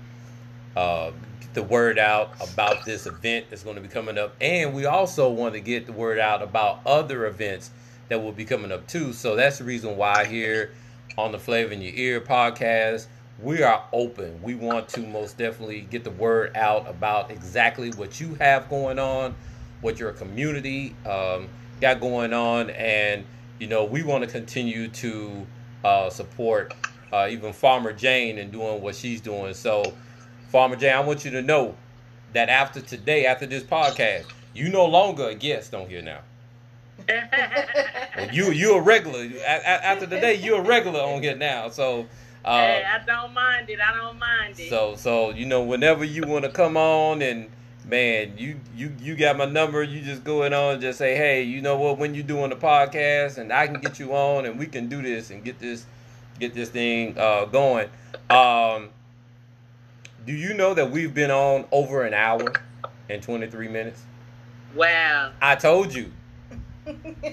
uh, get the word out about this event that's going to be coming up, and we also want to get the word out about other events that will be coming up too. So that's the reason why here on the Flavor in Your Ear podcast. We are open. We want to most definitely get the word out about exactly what you have going on, what your community um, got going on, and you know we want to continue to uh, support uh, even Farmer Jane and doing what she's doing. So, Farmer Jane, I want you to know that after today, after this podcast, you no longer a guest on here now. You you a regular after today. You're a regular on here now. So. Uh, hey, I don't mind it. I don't mind it. so so you know whenever you want to come on and man you you you got my number you just go in on and just say hey you know what when you doing the podcast and I can get you on and we can do this and get this get this thing uh, going. Um, do you know that we've been on over an hour and 23 minutes? wow. I told you.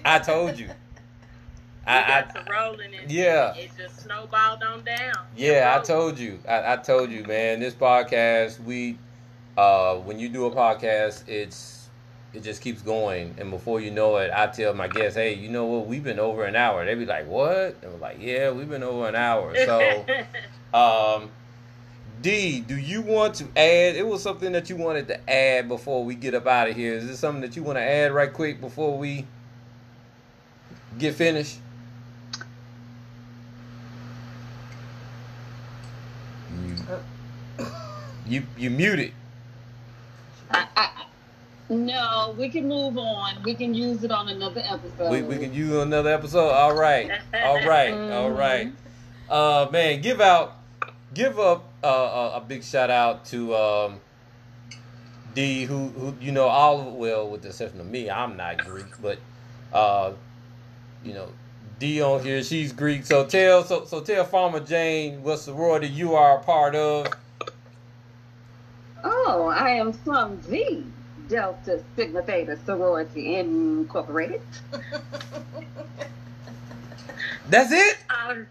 I told you. I, I, rolling and yeah. it just snowballed on down. Yeah, I told you. I, I told you, man. This podcast, we, uh, when you do a podcast, it's it just keeps going, and before you know it, I tell my guests, "Hey, you know what? We've been over an hour." They be like, "What?" And we're like, "Yeah, we've been over an hour." So, um, D, do you want to add? It was something that you wanted to add before we get up out of here. Is this something that you want to add right quick before we get finished? You, you, you muted. I, I, no, we can move on. We can use it on another episode. We, we can use another episode. All right, all right, all right. Uh, man, give out, give up uh, a, a big shout out to um, D, who who you know all well with the exception of me. I'm not Greek, but uh, you know D on here, she's Greek. So tell so so tell Farmer Jane what sorority you are a part of. Oh, I am from the Delta Sigma Theta Sorority Incorporated. That's it. Al-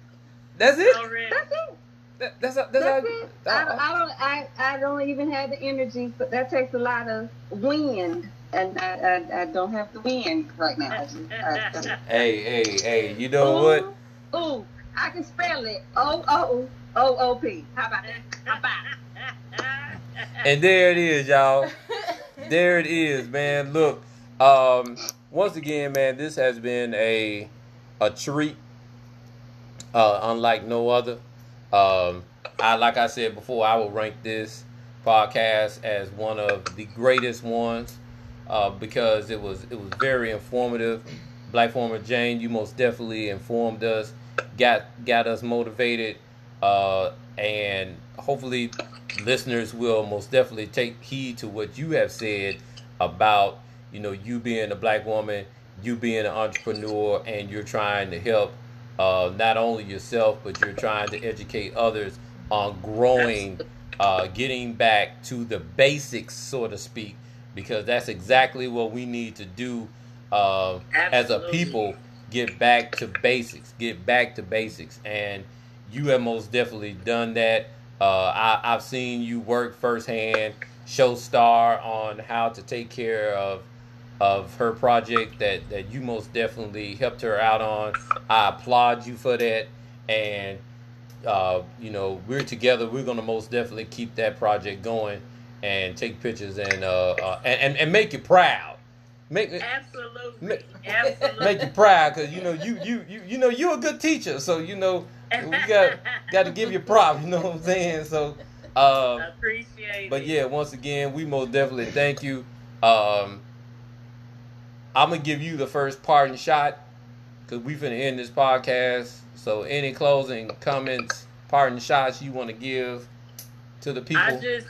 That's it. That's it. That, that's that's, That's how, it. Uh, I, don't- I don't. I, I don't even have the energy. But that takes a lot of wind, and I, I, I don't have the wind right now. I just- I- Hey hey hey, you know what? Ooh, ooh, I can spell it. O O O O P. How about that? How about it? And there it is, y'all. There it is, man. Look, um, once again, man, this has been a a treat, uh, unlike no other. Um, I like I said before, I will rank this podcast as one of the greatest ones uh, because it was it was very informative. Black Farmer Jane, you most definitely informed us, got got us motivated, uh, and hopefully listeners will most definitely take heed to what you have said about you know you being a black woman, you being an entrepreneur, and you're trying to help uh, not only yourself but you're trying to educate others on growing, uh, getting back to the basics, so to speak, because that's exactly what we need to do uh, as a people. Get back to basics. Get back to basics, and you have most definitely done that. Uh, I, I've seen you work firsthand, show star on how to take care of of her project that that you most definitely helped her out on. I applaud you for that, and uh, you know we're together. We're gonna most definitely keep that project going and take pictures and uh, uh and, and and make you proud. Make Absolutely. Make- Absolutely. make you proud because you know you you you you know you're a good teacher, so you know we got got to give you props. You know what I'm saying? So. Um, Appreciate but yeah, once again, we most definitely thank you. Um, I'm gonna give you the first parting shot because we finna end this podcast. So, any closing comments, parting shots you want to give to the people? I just,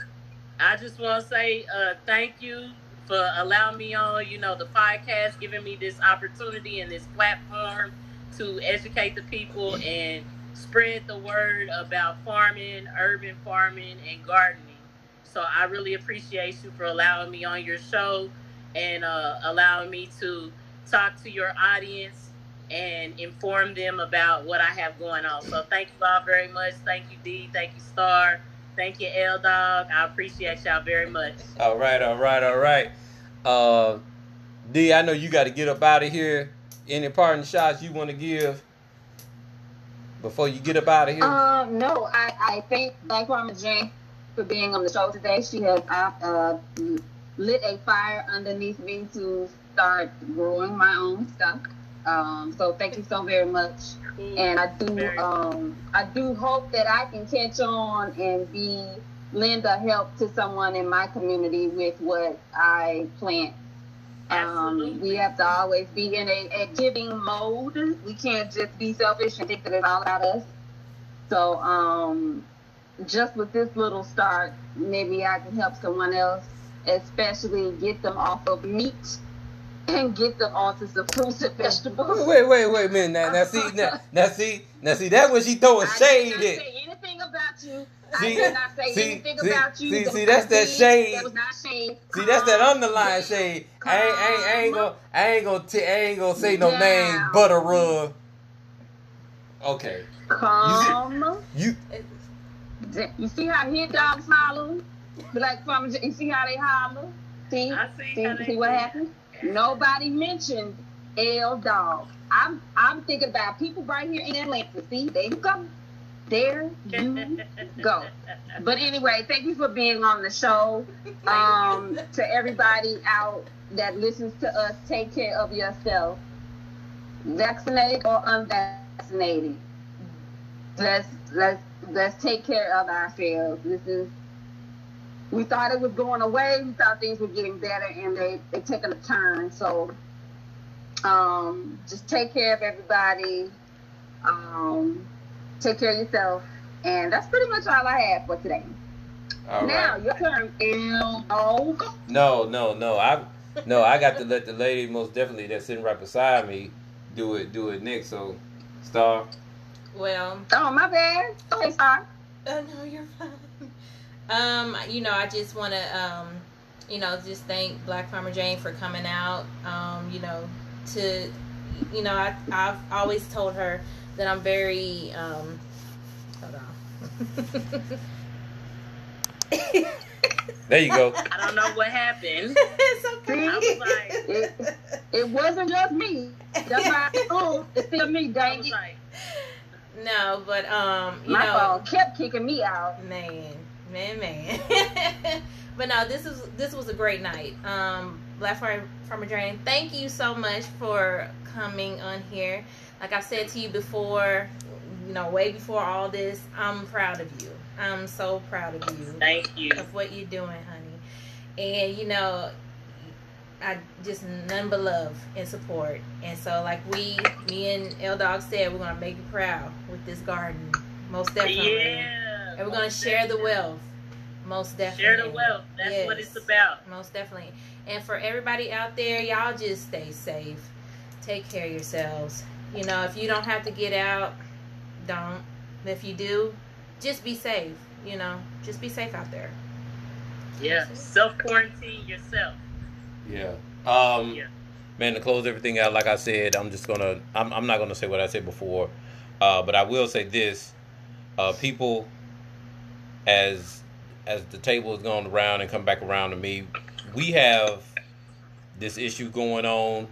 I just want to say uh, thank you for allowing me on. You know, the podcast, giving me this opportunity and this platform to educate the people and spread the word about farming, urban farming, and gardening. So I really appreciate you for allowing me on your show and uh, allowing me to talk to your audience and inform them about what I have going on. So thank you all very much. Thank you, D. Thank you, Star. Thank you, L Dog. I appreciate y'all very much. all right, all right, all right. Uh, D, I know you got to get up out of here. Any parting shots you want to give before you get up out of here? Um, no, I, I thank Black Farmer Jane for being on the show today. She has uh, lit a fire underneath me to start growing my own stuff. Um, so thank you so very much. And I do um, I do hope that I can catch on and be lend a help to someone in my community with what I plant. Um, we have to always be in a, a giving mode. We can't just be selfish and think that it's all about us. So, um, just with this little start, maybe I can help someone else, especially get them off of meat and get them onto some fruits and vegetables. Wait, wait, wait a minute. Now, now see, now, now see, now see, that when she throwing I shade did not at. say anything about you. See, I did not say see, anything see, about you. see, That see, that's not that shade. That was not shade. See, that's that Calm underlying down. shade. I ain't, I ain't, I ain't gonna, I ain't gonna, t- I ain't gonna say no Down. name, butter rub. Okay, Calm. you, You see how hit dogs holler? Black farmers, you see how they holler? See? I see See, see what do. happened? Nobody mentioned L Dog. I'm I'm thinking about people right here in Atlanta. See, they you go. There you go. But anyway, thank you for being on the show. Um, to everybody out that listens to us, take care of yourself. Vaccinated or unvaccinated. Let's let's let's take care of ourselves. This is we thought it was going away. We thought things were getting better, and they they taking a turn. So, um, just take care of everybody. Um, take care of yourself, and that's pretty much all I have for today. all now right. your turn, L dog. No, no, no. I, no, I got to let the lady most definitely that's sitting right beside me do it, do it next. So, star. Well, Oh my bad. Okay, sorry. Oh no, you're fine. Um, you know, I just want to, um, you know, just thank Black Farmer Jane for coming out. Um, you know, to, you know, I I've always told her that I'm very, um, hold on. There you go. I don't know what happened. it's okay. I was like, It, it wasn't just me. That's why. Oh, it's still me. Dang it. like, no, but um, you My know, phone kept kicking me out. Man, man, man. but no, this is this was a great night. Um, Black Farmer, Farmer Jane, thank you so much for coming on here. Like I've said to you before, you know, way before all this, I'm proud of you. I'm so proud of you thank you. of what you're doing, honey. And you know, I just none but love and support. And so, like we, me and L Dog said, we're gonna make you proud with this garden, most definitely. Yeah. And we're gonna share the wealth. Most definitely. Share the wealth. That's what it's about. Most definitely. And for everybody out there, y'all just stay safe. Take care of yourselves. You know, if you don't have to get out, don't. If you do, just be safe. You know, just be safe out there. Yeah. Self quarantine yourself. Yeah. Um, Yeah. man, to close everything out, like I said, I'm just gonna. I'm, I'm not gonna say what I said before, uh, but I will say this: uh, people, as as the table is going around and come back around to me, we have this issue going on,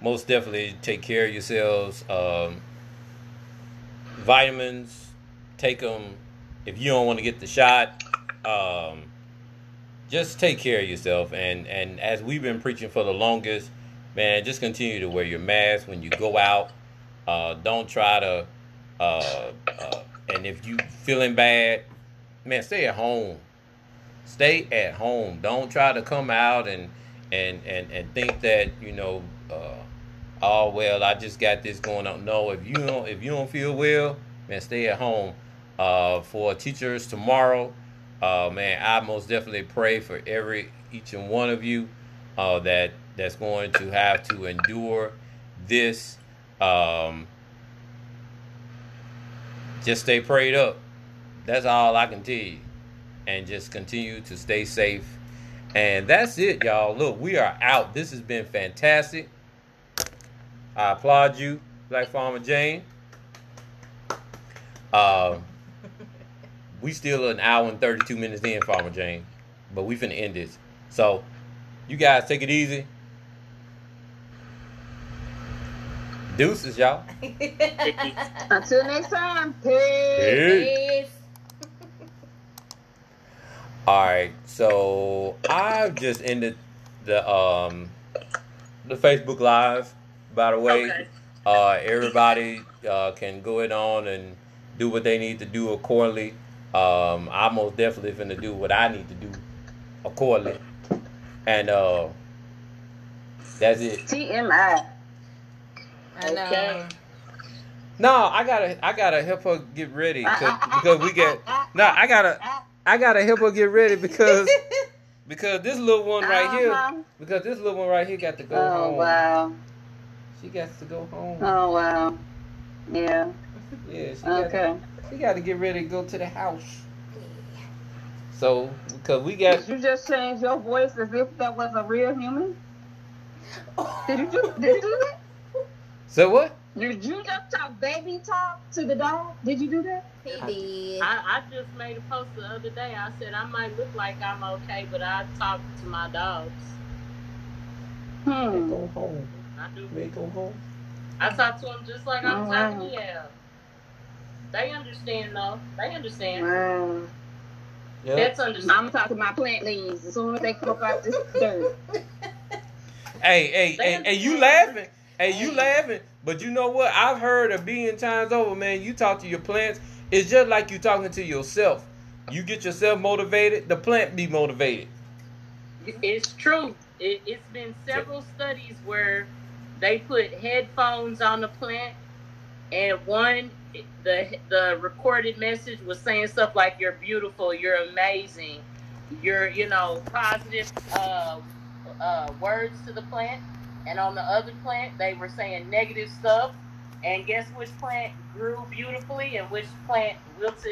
most definitely take care of yourselves. Um, vitamins, take them if you don't want to get the shot. Um, just take care of yourself, and and as we've been preaching for the longest, man, just continue to wear your mask when you go out. Uh, don't try to, uh, uh, and if you feeling bad, man, stay at home. Stay at home. Don't try to come out and and and and think that you know, uh, oh well, I just got this going on. No, if you don't if you don't feel well, man, stay at home. Uh, for teachers tomorrow, uh, man, I most definitely pray for every each and one of you uh, that that's going to have to endure this. Um, just stay prayed up. That's all I can tell you, and just continue to stay safe. And that's it, y'all. Look, we are out. This has been fantastic. I applaud you, Black Farmer Jane. Um, we still an hour and 32 minutes in, Farmer Jane. But we finna end this. So, you guys take it easy. Deuces, y'all. Until next time. Peace. Peace. Peace. All right, so I've just ended the um the Facebook Live. By the way, Okay. uh, everybody uh, can go it on and do what they need to do accordingly. Um, I'm most definitely finna do what I need to do accordingly, and uh, that's it. TMI. I know. Okay. No, I gotta I gotta help her get ready because we get no, I gotta I gotta help her get ready because because this little one right here Uh-huh. because this little one right here got to go Oh home. wow. She got to go home. Oh wow. Yeah. Yeah, she got, Okay. she got to get ready to go to the house. So because we got Did you just change your voice as if that was a real human? Did you do, did you do that? so what? Did you just talk baby talk to the dog? Did you do that? He did. I, I just made a post the other day. I said I might look like I'm okay, but I talk to my dogs. Hmm. Go home. I do. May go home. I talk to them just like I'm Oh, talking wow. to you. They understand though. They understand. Wow. Yeah. That's I'm understandable. talking my plant leaves as soon as they come up out this dirt. Hey, hey, hey, hey, you laughing. Hey, you laughing. But you know what? I've heard a billion times over, man. You talk to your plants. It's just like you talking to yourself. You get yourself motivated, the plant be motivated. It's true. It, it's been several studies where they put headphones on the plant, and one the the recorded message was saying stuff like "You're beautiful," "You're amazing," "You're you know positive uh, uh, words to the plant," and on the other plant they were saying negative stuff. And guess which plant grew beautifully and which plant wilted